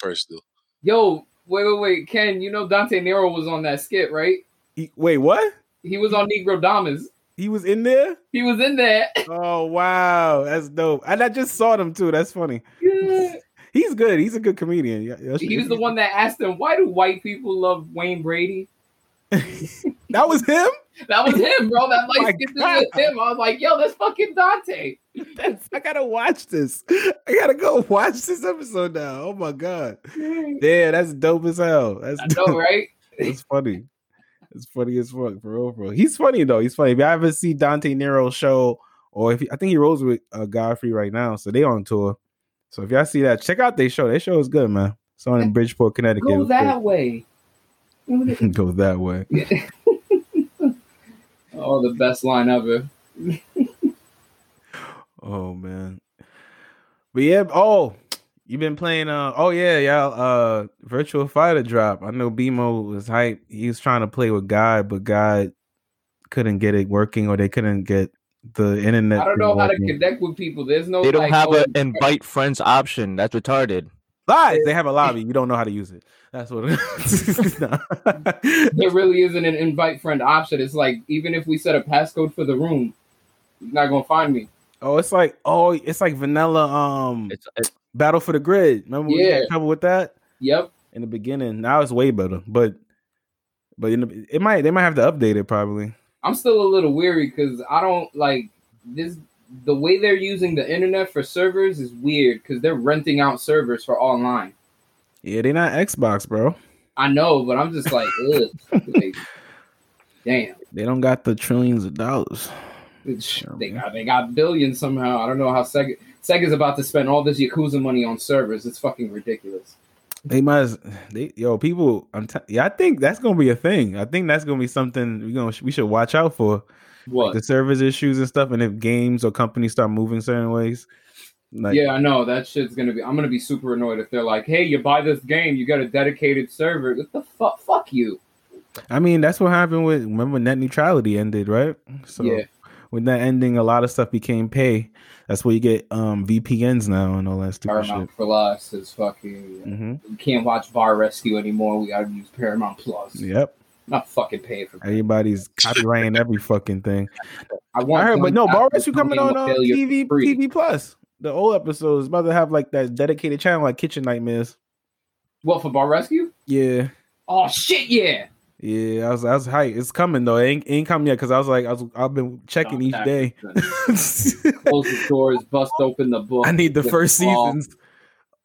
That personal. Yo, wait, wait, wait, Ken. You know Dante Nero was on that skit, right? He- wait, what? He was on Negrodamus. He was in there? He was in there. Oh wow, that's dope. And I just saw them too. That's funny. Yeah. He's good. He's a good comedian. Yeah, that's- He was the one that asked him, "Why do white people love Wayne Brady?" that was him. That was him, bro. That oh my light skinned was him. I was like, "Yo, that's fucking Dante." That's, I gotta watch this. I gotta go watch this episode now. Oh my god. Yeah, that's dope as hell. That's I know, dope. right? It's funny. It's funny as fuck, for real, bro. He's funny though. He's funny. If you ever see Dante Nero's show, or if he, I think he rolls with uh, Godfrey right now, so they on tour. So if y'all see that, check out their show. Their show is good, man. It's on in Bridgeport, Connecticut. Go that way. Go that way. oh, the best line ever. Oh man. But yeah, oh, you've been playing uh oh yeah, y'all uh Virtua Fighter drop. I know BMO was hype. He was trying to play with God, but God couldn't get it working or they couldn't get the internet. I don't know how to connect with people. There's no. They don't like, have oh, an invite friends option. That's retarded. lies. They have a lobby. You don't know how to use it. That's what it is. Nah. There really isn't an invite friend option. It's like even if we set a passcode for the room, you're not gonna find me. Oh, it's like oh, it's like vanilla um It's, it's battle for the grid. Remember we Yeah. had trouble with that? Yep. in the beginning. Now it's way better, but but in the, it might they might have to update it probably. I'm still a little weary because I don't like this. The way they're using the internet for servers is weird because they're renting out servers for online. Yeah, they're not Xbox, bro. I know, but I'm just like, ugh. Like, damn. They don't got the trillions of dollars. It's- They got they got billions somehow. I don't know how Sega Sega's about to spend all this Yakuza money on servers. It's fucking ridiculous. They must. They yo people. I'm t- yeah. I think that's gonna be a thing. I think that's gonna be something we gonna we should watch out for What? the service issues and stuff. And if games or companies start moving certain ways, like yeah, I know that shit's gonna be. I'm gonna be super annoyed if they're like, "Hey, you buy this game, you got a dedicated server." What the fuck? Fuck you. I mean that's what happened with remember when net neutrality ended, right? So yeah, with that ending, a lot of stuff became pay. That's where you get um VPNs now and all that stupid shit. Paramount Plus is fucking. hmm We can't watch Bar Rescue anymore. We gotta use Paramount Plus. Yep. Not fucking paying for. Everybody's copyrighting every fucking thing. I want. I heard, but no, Bar Rescue coming on uh, TV TV Plus. The old episodes is about to have like that dedicated channel like Kitchen Nightmares. What for Bar Rescue? Yeah, Oh shit! Yeah. Yeah. I was I was hyped. It's coming though. It ain't, it ain't come yet because I was like I was I've been checking each day. Close the doors, bust open the book. I need the get first ball. seasons.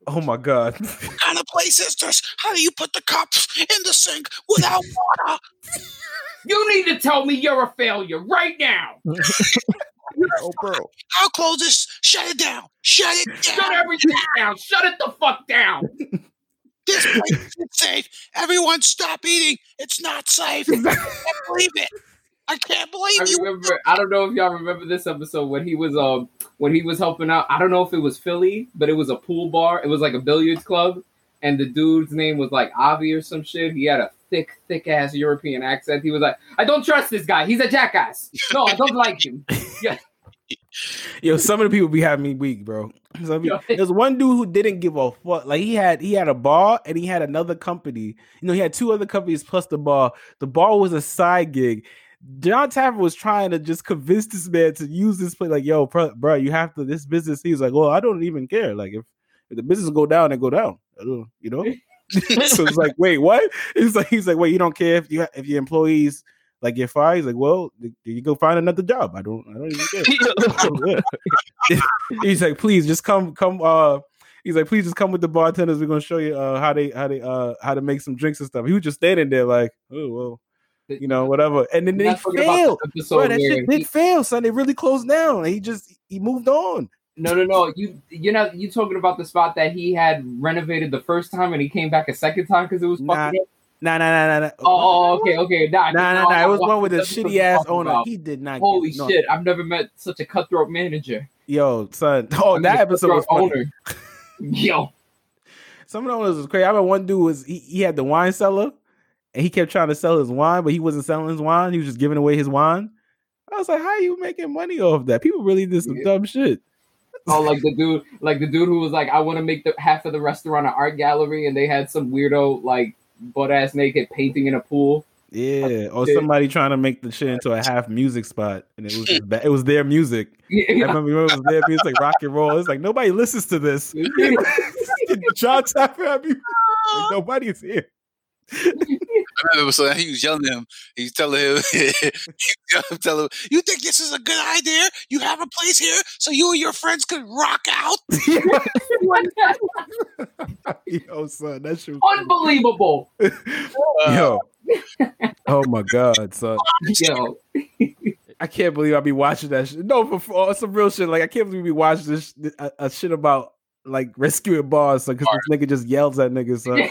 Oh my god. How to play sisters? How do you put the cups in the sink without water? You need to tell me you're a failure right now. oh bro. How close this? Shut it down. Shut it down. Shut everything down. Shut it the fuck down. This place isn't safe. Everyone stop eating. It's not safe. I can't believe it. I can't believe I you. remember. I don't know if y'all remember this episode when he was um when he was helping out. I don't know if it was Philly, but it was a pool bar. It was like a billiards club, and the dude's name was like Avi or some shit. He had a thick, thick ass European accent. He was like, "I don't trust this guy. He's a jackass. No, I don't like him." Yo, some of the people be having me weak, bro. People- There's one dude who didn't give a fuck. Like he had he had a bar and he had another company. You know, he had two other companies plus the bar. The bar was a side gig. Jon Taffer was trying to just convince this man to use this place. Like, yo, bro, bro, you have to this business. He's like, well, I don't even care. Like, if, if the business go down, it go down. I don't, you know. so it's like, wait, what? It's like he's like, wait, you don't care if you if your employees like get fired. He's like, well, you go find another job. I don't, I don't even care. he's like, please just come, come. Uh, he's like, please just come with the bartenders. We're gonna show you uh how they how they uh how to make some drinks and stuff. He was just standing there like, oh well, you know, whatever. And then they Not forget about failed. Bro, that shit did fail, son. They really closed down. And he just he moved on. No, no, no. You you're not you talking about the spot that he had renovated the first time and he came back a second time because it was Nah, fucking up? Nah, nah, nah, nah, nah. Oh, oh, oh, okay, okay. Nah, Nah, nah, nah. It was one with a shitty ass owner. about. He did not. Holy get, no. shit! I've never met such a cutthroat manager. Yo, son. Oh, I mean, that episode was funny. owner. Yo, Some of the owners was crazy. I remember one dude was he, he had the wine cellar and he kept trying to sell his wine, but he wasn't selling his wine. He was just giving away his wine. I was like, how are you making money off that? People really did some Yeah. dumb shit. oh, like the dude, like the dude who was like, I want to make the half of the restaurant an art gallery, and they had some weirdo like butt ass naked painting in a pool. Yeah. Or somebody trying to make the shit into a half music spot. And it was it was their music. I Yeah, remember, remember it was their music, like rock and roll. It's like nobody listens to this. Jon I mean, like, nobody's here. I remember so he was yelling at him. He's telling him, he was telling him, "You think this is a good idea? You have a place here so you and your friends could rock out." Yo, son, that shit. was Unbelievable. Yo. Uh, oh my god, son. Yo, I can't believe I be watching that shit. No, for, for some real shit. Like I can't believe we be watching this a, a shit about like rescuing bars, because this nigga just yells at niggas. Son.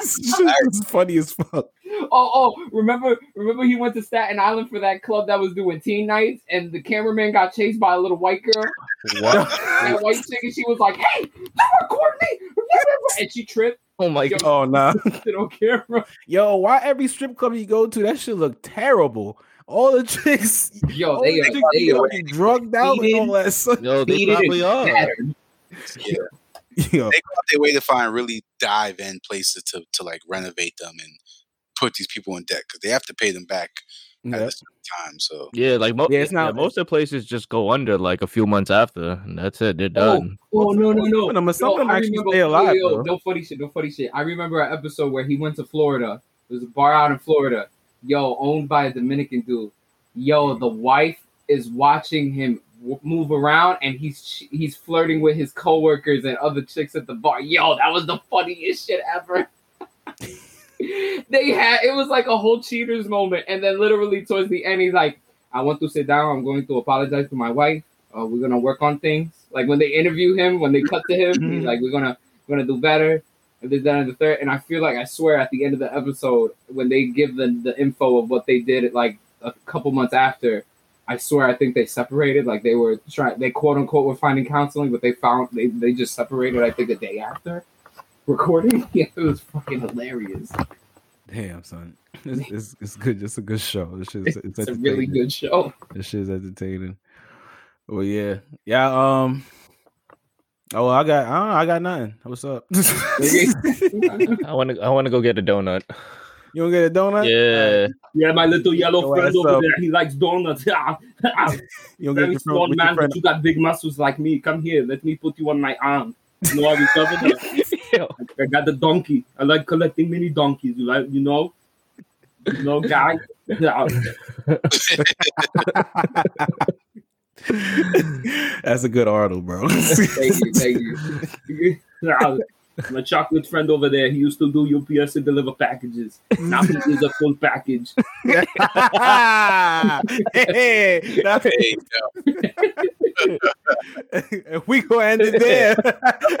This shit is funny as fuck. oh, oh, remember, remember he went to Staten Island for that club that was doing teen nights, and the cameraman got chased by a little white girl. What? That white chick, and she was like, "Hey, don't record me!" And she tripped. Oh my Yo, god. Oh nah, Sit on camera. yo, why every strip club you go to that shit look terrible? All the chicks, Yo, all they the are, chicks they be are fucking drugged out and all that. Son. Yo, they probably are. battered. Yeah, Yo, they go out their way to find really dive in places to to like renovate them and put these people in debt because they have to pay them back at yeah. a certain time. So Yeah, like mo- Yeah, yeah, it's not- most of the places just go under like a few months after, and that's it. They're Oh, done. oh no, no, no. Some of some of them actually remember- stay alive, yo, yo. No funny shit. No funny shit. I remember an episode where he went to Florida. There's a bar out in Florida. Yo, owned by a Dominican dude. Yo, the wife is watching him w- move around, and he's he's flirting with his coworkers and other chicks at the bar. Yo, that was the funniest shit ever. they had it was like a whole cheaters moment, and then literally towards the end, he's like, "I want to sit down. I'm going to apologize to my wife. Uh, we're gonna work on things." Like when they interview him, when they cut to him, he's like, "We're gonna we're gonna do better." And this, that, and the third. And I feel like I swear at the end of the episode, when they give the the info of what they did, like a couple months after, I swear I think they separated. Like they were trying, they quote unquote were finding counseling, but they found they they just separated. I think the day after recording. Yeah, it was fucking hilarious. Damn, son, it's, it's, it's good. It's a good show. This shit, It's, it's, a really good show. This shit's entertaining. Well, yeah, yeah. Um. Oh, I got. I don't know. I got nothing. What's up? I want to. I want to go get a donut. Don't get a donut? Yeah. Yeah, my little yellow Yo, friend over up? there, he likes donuts. You don't get Very your small friend, with your man, but you got big muscles like me. Come here, let me put you on my arm. You know how we cover that? Yo. I got the donkey. I like collecting mini donkeys. You like, you know, you know, guy. That's a good Arnold, bro. Thank you, thank you. My chocolate friend over there, he used to do UPS and deliver packages. Now he is a full package. hey, now- hey, we gonna end it there.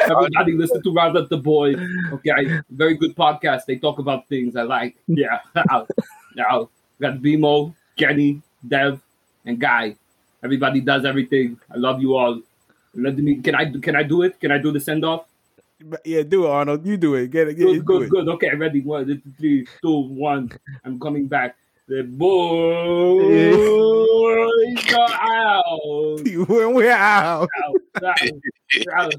Everybody listen to Round Up the Boys. Okay, very good podcast. They talk about things I like. Yeah. now, got BMO, Kenny, Dev, and Guy. Everybody does everything. I love you all. Let me. Can I? Can I do it? Can I do the send off? Yeah, do it, Arnold. You do it. Get it. Get Good, it. Good, it. good. Okay, ready. One, two, three, two, one. I'm coming back. The boys are out. When we're out. out, out, out.